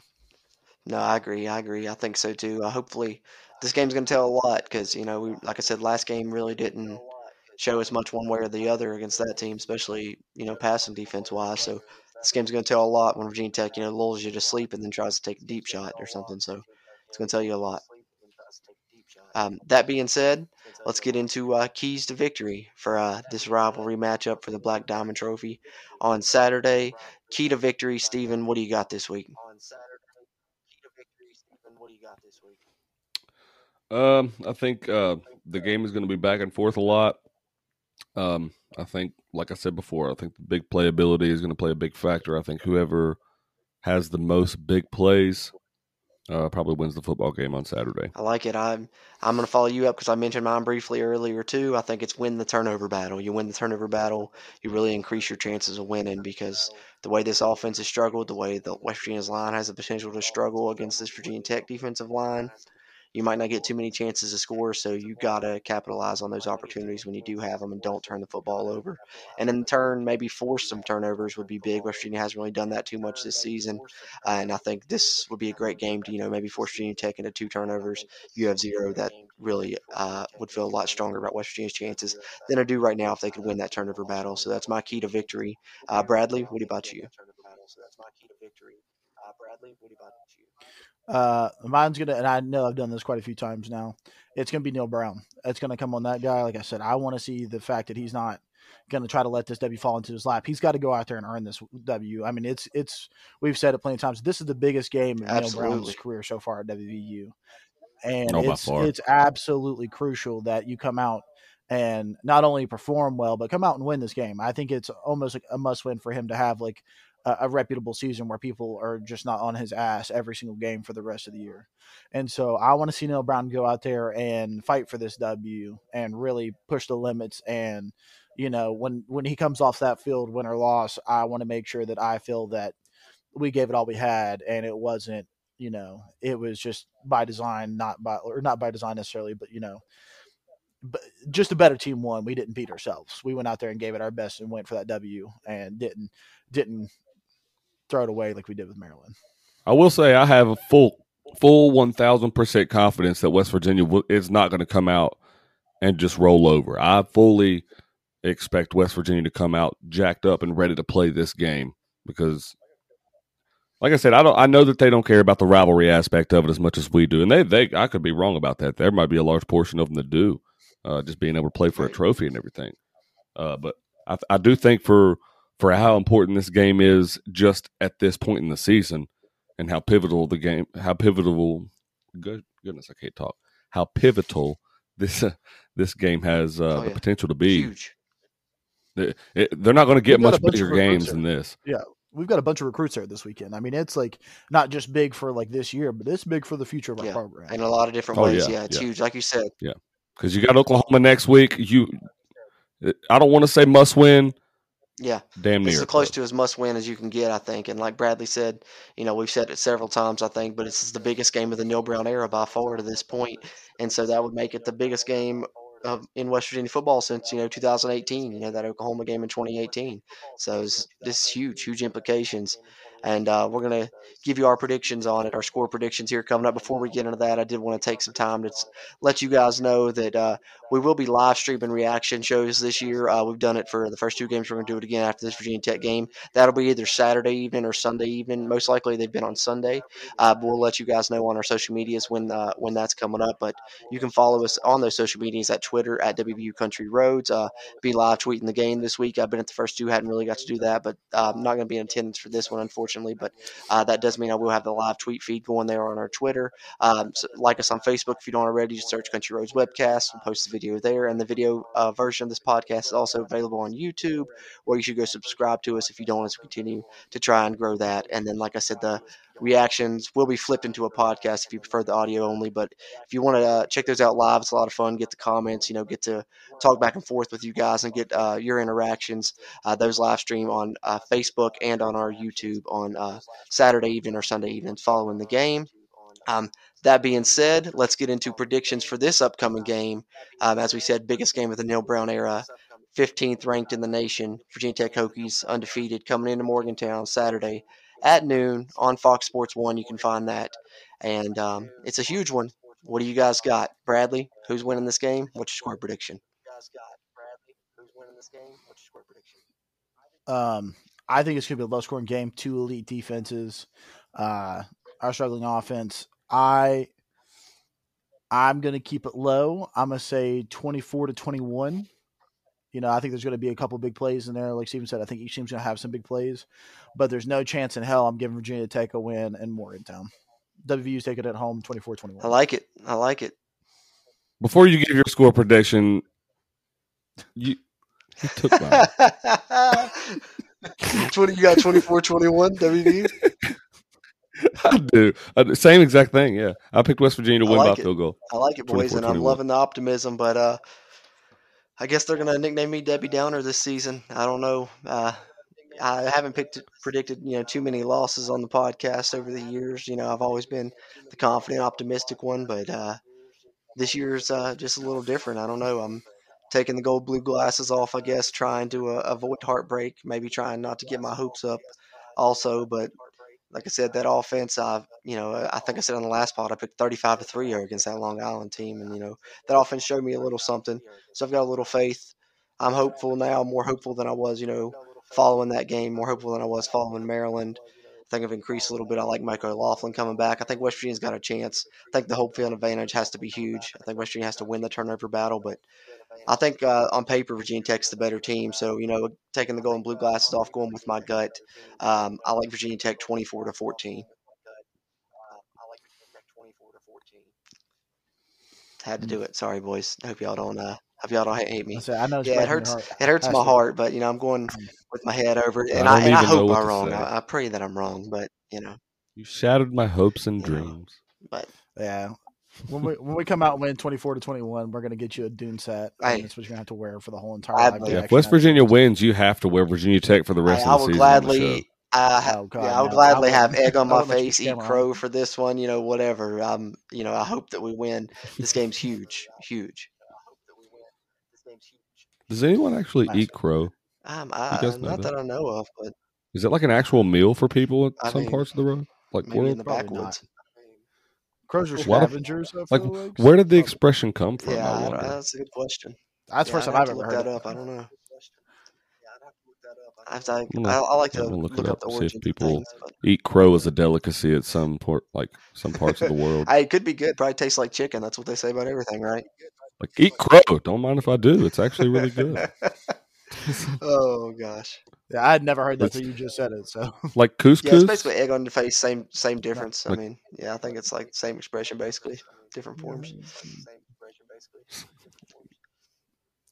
No, I agree. I agree. I think so too. Uh, hopefully, this game's going to tell a lot because you know, we like I said, last game really didn't show us much one way or the other against that team, especially you know passing defense wise. So this game's going to tell a lot when Virginia Tech you know lulls you to sleep and then tries to take a deep shot or something. So it's going to tell you a lot. Um, that being said, let's get into uh, keys to victory for uh, this rivalry matchup for the Black Diamond Trophy on Saturday. Key to victory, Stephen. What do you got this week? Um, I think uh, the game is going to be back and forth a lot. Um, I think, like I said before, I think the big playability is going to play a big factor. I think whoever has the most big plays uh, probably wins the football game on Saturday. I like it. I'm I'm going to follow you up because I mentioned mine briefly earlier too. I think it's win the turnover battle. You win the turnover battle, you really increase your chances of winning because the way this offense has struggled, the way the West Virginia's line has the potential to struggle against this Virginia Tech defensive line, you might not get too many chances to score. So you got to capitalize on those opportunities when you do have them and don't turn the football over. And in turn, maybe force some turnovers would be big. West Virginia hasn't really done that too much this season. Uh, and I think this would be a great game to, you know, maybe force Virginia Tech into two turnovers. You have zero. That really uh, would feel a lot stronger about West Virginia's chances than I do right now if they could win that turnover battle. So that's my key to victory. Uh, Bradley, what about you? Bradley, what about you? Uh, mine's gonna, and I know I've done this quite a few times now. It's gonna be Neal Brown. It's gonna come on that guy. Like I said, I want to see the fact that he's not gonna try to let this W fall into his lap. He's got to go out there and earn this W. I mean, it's it's we've said it plenty of times. This is the biggest game of Neal Brown's career so far at WVU, and Oh, it's it's absolutely crucial that you come out and not only perform well, but come out and win this game. I think it's almost like a must win for him to have like a, a reputable season where people are just not on his ass every single game for the rest of the year. And so I want to see Neal Brown go out there and fight for this W and really push the limits. And you know, when when he comes off that field, win or loss, I want to make sure that I feel that we gave it all we had, and it wasn't. You know, it was just by design, not by or not by design necessarily, but you know, but just a better team won. We didn't beat ourselves. We went out there and gave it our best and went for that W and didn't didn't throw it away like we did with Maryland. I will say I have a full full one thousand percent confidence that West Virginia w- is not going to come out and just roll over. I fully expect West Virginia to come out jacked up and ready to play this game because, like I said, I don't. I know that they don't care about the rivalry aspect of it as much as we do, and they they I could be wrong about that. There might be a large portion of them that do, uh, just being able to play for a trophy and everything. Uh, but I, I do think for for how important this game is just at this point in the season, and how pivotal the game, how pivotal, good goodness, I can't talk. How pivotal this uh, this game has uh, Oh, the yeah. potential to be. Huge. It- it- they're not going to get We've got a much bigger games recruits than this. Yeah we've got a bunch of recruits there this weekend. I mean, it's like not just big for like this year, but it's big for the future of our Yeah. program. In a lot of different Oh, ways. yeah, Yeah, it's yeah. huge. Like you said, Yeah, because you got Oklahoma next week. You, I don't want to say must win. Yeah. Damn This near is close to as must win as you can get, I think. And like Bradley said, you know, we've said it several times, I think, but this is the biggest game of the Neal Brown era by far to this point. And so that would make it the biggest game of, in West Virginia football since, you know, 2018, you know, that Oklahoma game in 2018. So this is huge, huge implications. And uh, we're going to give you our predictions on it, our score predictions here coming up. Before we get into that, I did want to take some time to let you guys know that uh, we will be live streaming reaction shows this year. Uh, we've done it for the first two games. We're going to do it again after this Virginia Tech game. That'll be either Saturday evening or Sunday evening. Most likely they've been on Sunday. Uh, but we'll let you guys know on our social medias when uh, when that's coming up. But you can follow us on those social medias at Twitter at WVU Country Roads. Uh, be live tweeting the game this week. I've been at the first two, hadn't really got to do that, but uh, I'm not going to be in attendance for this one, unfortunately. But uh, that does mean I will have the live tweet feed going there on our Twitter. Um, so like us on Facebook if you don't already. Just search Country Roads Webcast and post the video there. And the video uh, version of this podcast is also available on YouTube, where you should go subscribe to us if you don't want us to continue to try and grow that. And then, like I said, the reactions will be flipped into a podcast if you prefer the audio only. But if you want to uh, check those out live, it's a lot of fun. Get the comments, you know, get to talk back and forth with you guys and get uh, your interactions. Uh, those live stream on uh, Facebook and on our YouTube on uh, Saturday evening or Sunday evening following the game. Um, that being said, let's get into predictions for this upcoming game. Um, as we said, biggest game of the Neal Brown era. 15th ranked in the nation. Virginia Tech Hokies undefeated coming into Morgantown Saturday at noon on Fox Sports 1. You can find that. And um, it's a huge one. What do you guys got? Bradley, who's winning this game? What's your score prediction? Um, I think it's going to be a low scoring game. Two elite defenses, uh, our struggling offense. I I'm going to keep it low. I'm going to say 24 to 21. You know, I think there's going to be a couple big plays in there. Like Steven said, I think each team's going to have some big plays, but there's no chance in hell I'm giving Virginia Tech a win in Morgantown. WVU's taking it at home 24 21. I like it. I like it. Before you give your score prediction, you, you took mine. 20, you got 24 21 WVU? I do. I do. Same exact thing. Yeah, I picked West Virginia to I win like by it. field goal. I like it, boys, and I'm loving the optimism. But uh, I guess they're gonna nickname me Debbie Downer this season. I don't know. Uh, I haven't picked predicted you know too many losses on the podcast over the years. You know, I've always been the confident, optimistic one, but uh, this year's uh, just a little different. I don't know. I'm taking the gold blue glasses off. I guess trying to uh, avoid heartbreak. Maybe trying not to get my hopes up. Also, but like I said, that offense, I you know, I think I said on the last pod, I picked 35 to three against that Long Island team, and you know, that offense showed me a little something. So I've got a little faith. I'm hopeful now, more hopeful than I was, you know, following that game, more hopeful than I was following Maryland. I think I've increased a little bit. I like Mike O'Laughlin coming back. I think West Virginia's got a chance. I think the home field advantage has to be huge. I think West Virginia has to win the turnover battle, but I think uh, on paper Virginia Tech's the better team. So you know, taking the gold and blue glasses off, going with my gut, um, I like Virginia Tech 24 to 14. Had to do it. Sorry, boys. Hope y'all don't. Uh, hope y'all don't hate, hate me. I, I know it's Yeah, it hurts. It hurts my heart, but you know I'm going with my head over it, and I, don't and I hope I'm wrong. I, I pray that I'm wrong, but you know, You shattered my hopes and You know. dreams. but Yeah. When we when we come out and win twenty four to twenty one, we're gonna get you a dune set. Hey. that's what you're gonna have to wear for the whole entire I- live Yeah, Yeah, if West. Virginia wins, you have to wear Virginia Tech for the rest I of the would season. on the show. gladly. Uh, Oh, God, yeah, I would no. gladly I have wouldn't- egg on my wouldn't let you face, eat camera on. crow for this one. You know, whatever. Um, you know, I hope that we win. This game's huge, huge. Does anyone actually Nice. eat crow? Um, I, guys not that? that I know of, but Is it like an actual meal for people at I some mean, parts of the road? Like maybe world? in the Probably backwoods. Crows are scavengers. I like like. where did the expression come from? Yeah, I I that's a good question. That's the Yeah, first I'd time I've ever heard that up. I don't know. I have to. I'm gonna- I, I like to look, look it up up the to see if people- things. But Eat crow as a delicacy at some port, like some parts of the world. I, it could be good. Probably tastes like chicken. That's what they say about everything, right? Like eat crow. Don't mind if I do. It's actually really good. oh gosh. Yeah, I had never heard that It's- till you just said it. So like couscous. Yeah, it's basically egg on your face. Same same difference. I mean, yeah, I think it's like same expression basically, different forms.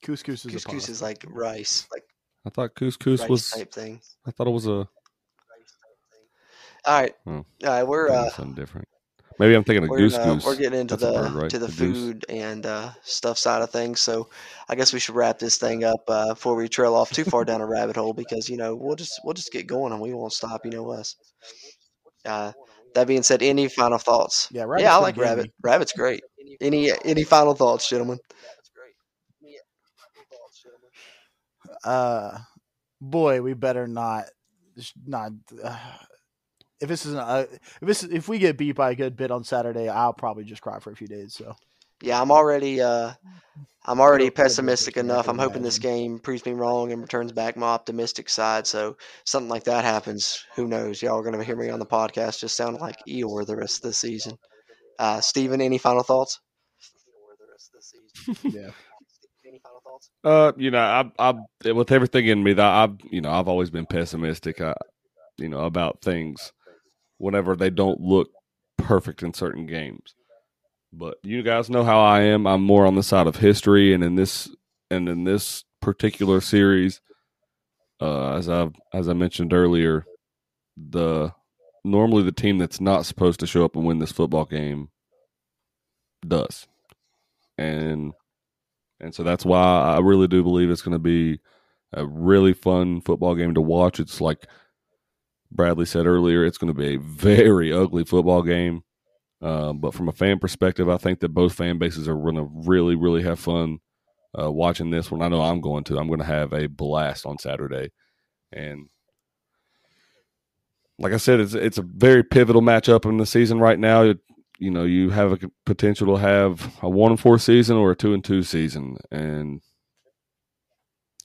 couscous is a Couscous pasta. is like rice, like I thought couscous rice was. type thing. I thought it was a All right, Hmm. all right, we're uh, something different. Maybe I'm thinking of goose uh, goose. we're getting into That's the bird, right? to the, The goose. food and uh, stuff side of things. So I guess we should wrap this thing up uh, before we trail off too far down a rabbit hole because you know we'll just we'll just get going and we won't stop. You know us. Uh, that being said, any final thoughts? Yeah, yeah, rabbit's I like rabbit. gamey. Rabbit's great. Any any final thoughts, gentlemen? Uh, boy, we better not, just not. Uh, if this is uh, if this if we get beat by a good bit on Saturday, I'll probably just cry for a few days. So Yeah, I'm already uh, I'm already Put a- put a pessimistic difference in, I enough. I'm hoping this game proves me wrong and returns back my optimistic side. So something like that happens. Who knows? Y'all are gonna hear me on the podcast just sound like Eeyore the rest of the season. Uh, Steven, any final thoughts? yeah, Any final thoughts? Uh, you know, I, I, with everything in me, that I've, you know, I've always been pessimistic. I, you know, about things whenever they don't look perfect in certain games. But you guys know how I am. I'm more on the side of history, and in this, and in this particular series, uh, as I as I mentioned earlier, the normally the team that's not supposed to show up and win this football game does, and and so that's why I really do believe it's going to be a really fun football game to watch. It's like Bradley said earlier, it's going to be a very ugly football game. Uh, but from a fan perspective, I think that both fan bases are going to really, really have fun uh, watching this one. I know I'm going to. I'm going to have a blast on Saturday, and like I said, it's it's a very pivotal matchup in the season right now. It, you know, you have a potential to have a one and four season or a two and two season, and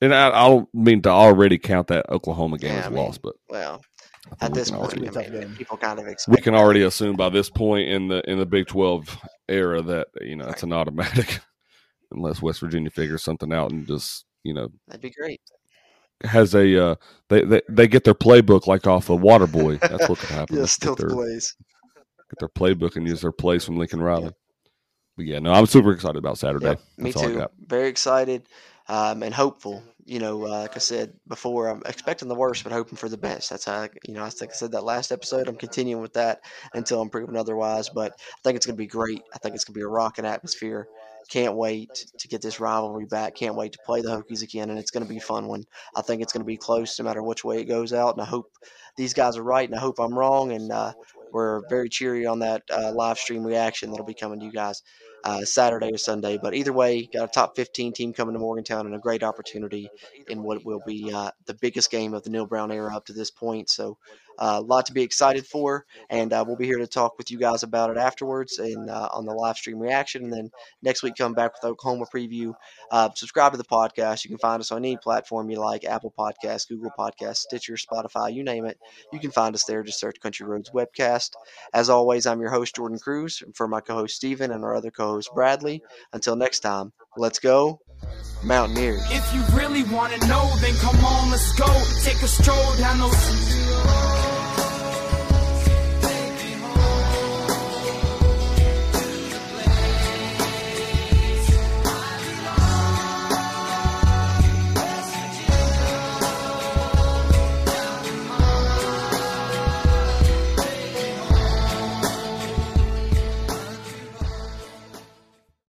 and I, I don't mean to already count that Oklahoma game Yeah, as I mean, loss, but Well, at this point, I It's gonna be a tough mean, people kind of expect we can already assume by this point in the in the Big Twelve era that you know it's an automatic, unless West Virginia figures something out and just you know that'd be great. has a uh, they, they they get their playbook like off of Waterboy. That's what could happen. Yeah, Get still their, plays. get their playbook and use their plays from Lincoln Riley. But yeah, no, I'm super excited about Saturday. Yep, me That's all I too. got. Very excited um, and hopeful. You know, uh, like I said before, I'm expecting the worst, but hoping for the best. That's how, I, you know, I think I said that last episode. I'm continuing with that until I'm proven otherwise. But I think it's going to be great. I think it's going to be a rocking atmosphere. Can't wait to get this rivalry back. Can't wait to play the Hokies again, and it's going to be a fun one. I think it's going to be close no matter which way it goes out, and I hope these guys are right, and I hope I'm wrong. And uh, we're very cheery on that uh, live stream reaction that'll be coming to you guys uh, Saturday or Sunday. But either way, got a top 15 team coming to Morgantown and a great opportunity in what will be uh, the biggest game of the Neal Brown era up to this point. So a lot to be excited for, and uh, we'll be here to talk with you guys about it afterwards and uh, on the live stream reaction. And then next week, come back with Oklahoma preview. Uh, subscribe to the podcast. You can find us on any platform you like: Apple Podcasts, Google Podcasts, Stitcher, Spotify, you name it. You can find us there. Just search Country Roads Webcast. As always, I'm your host Jordan Cruz. And for my co-host Steven and our other co-host Bradley. Until next time, let's go, Mountaineers. If you really wanna know, then come on, let's go. Take a stroll down those.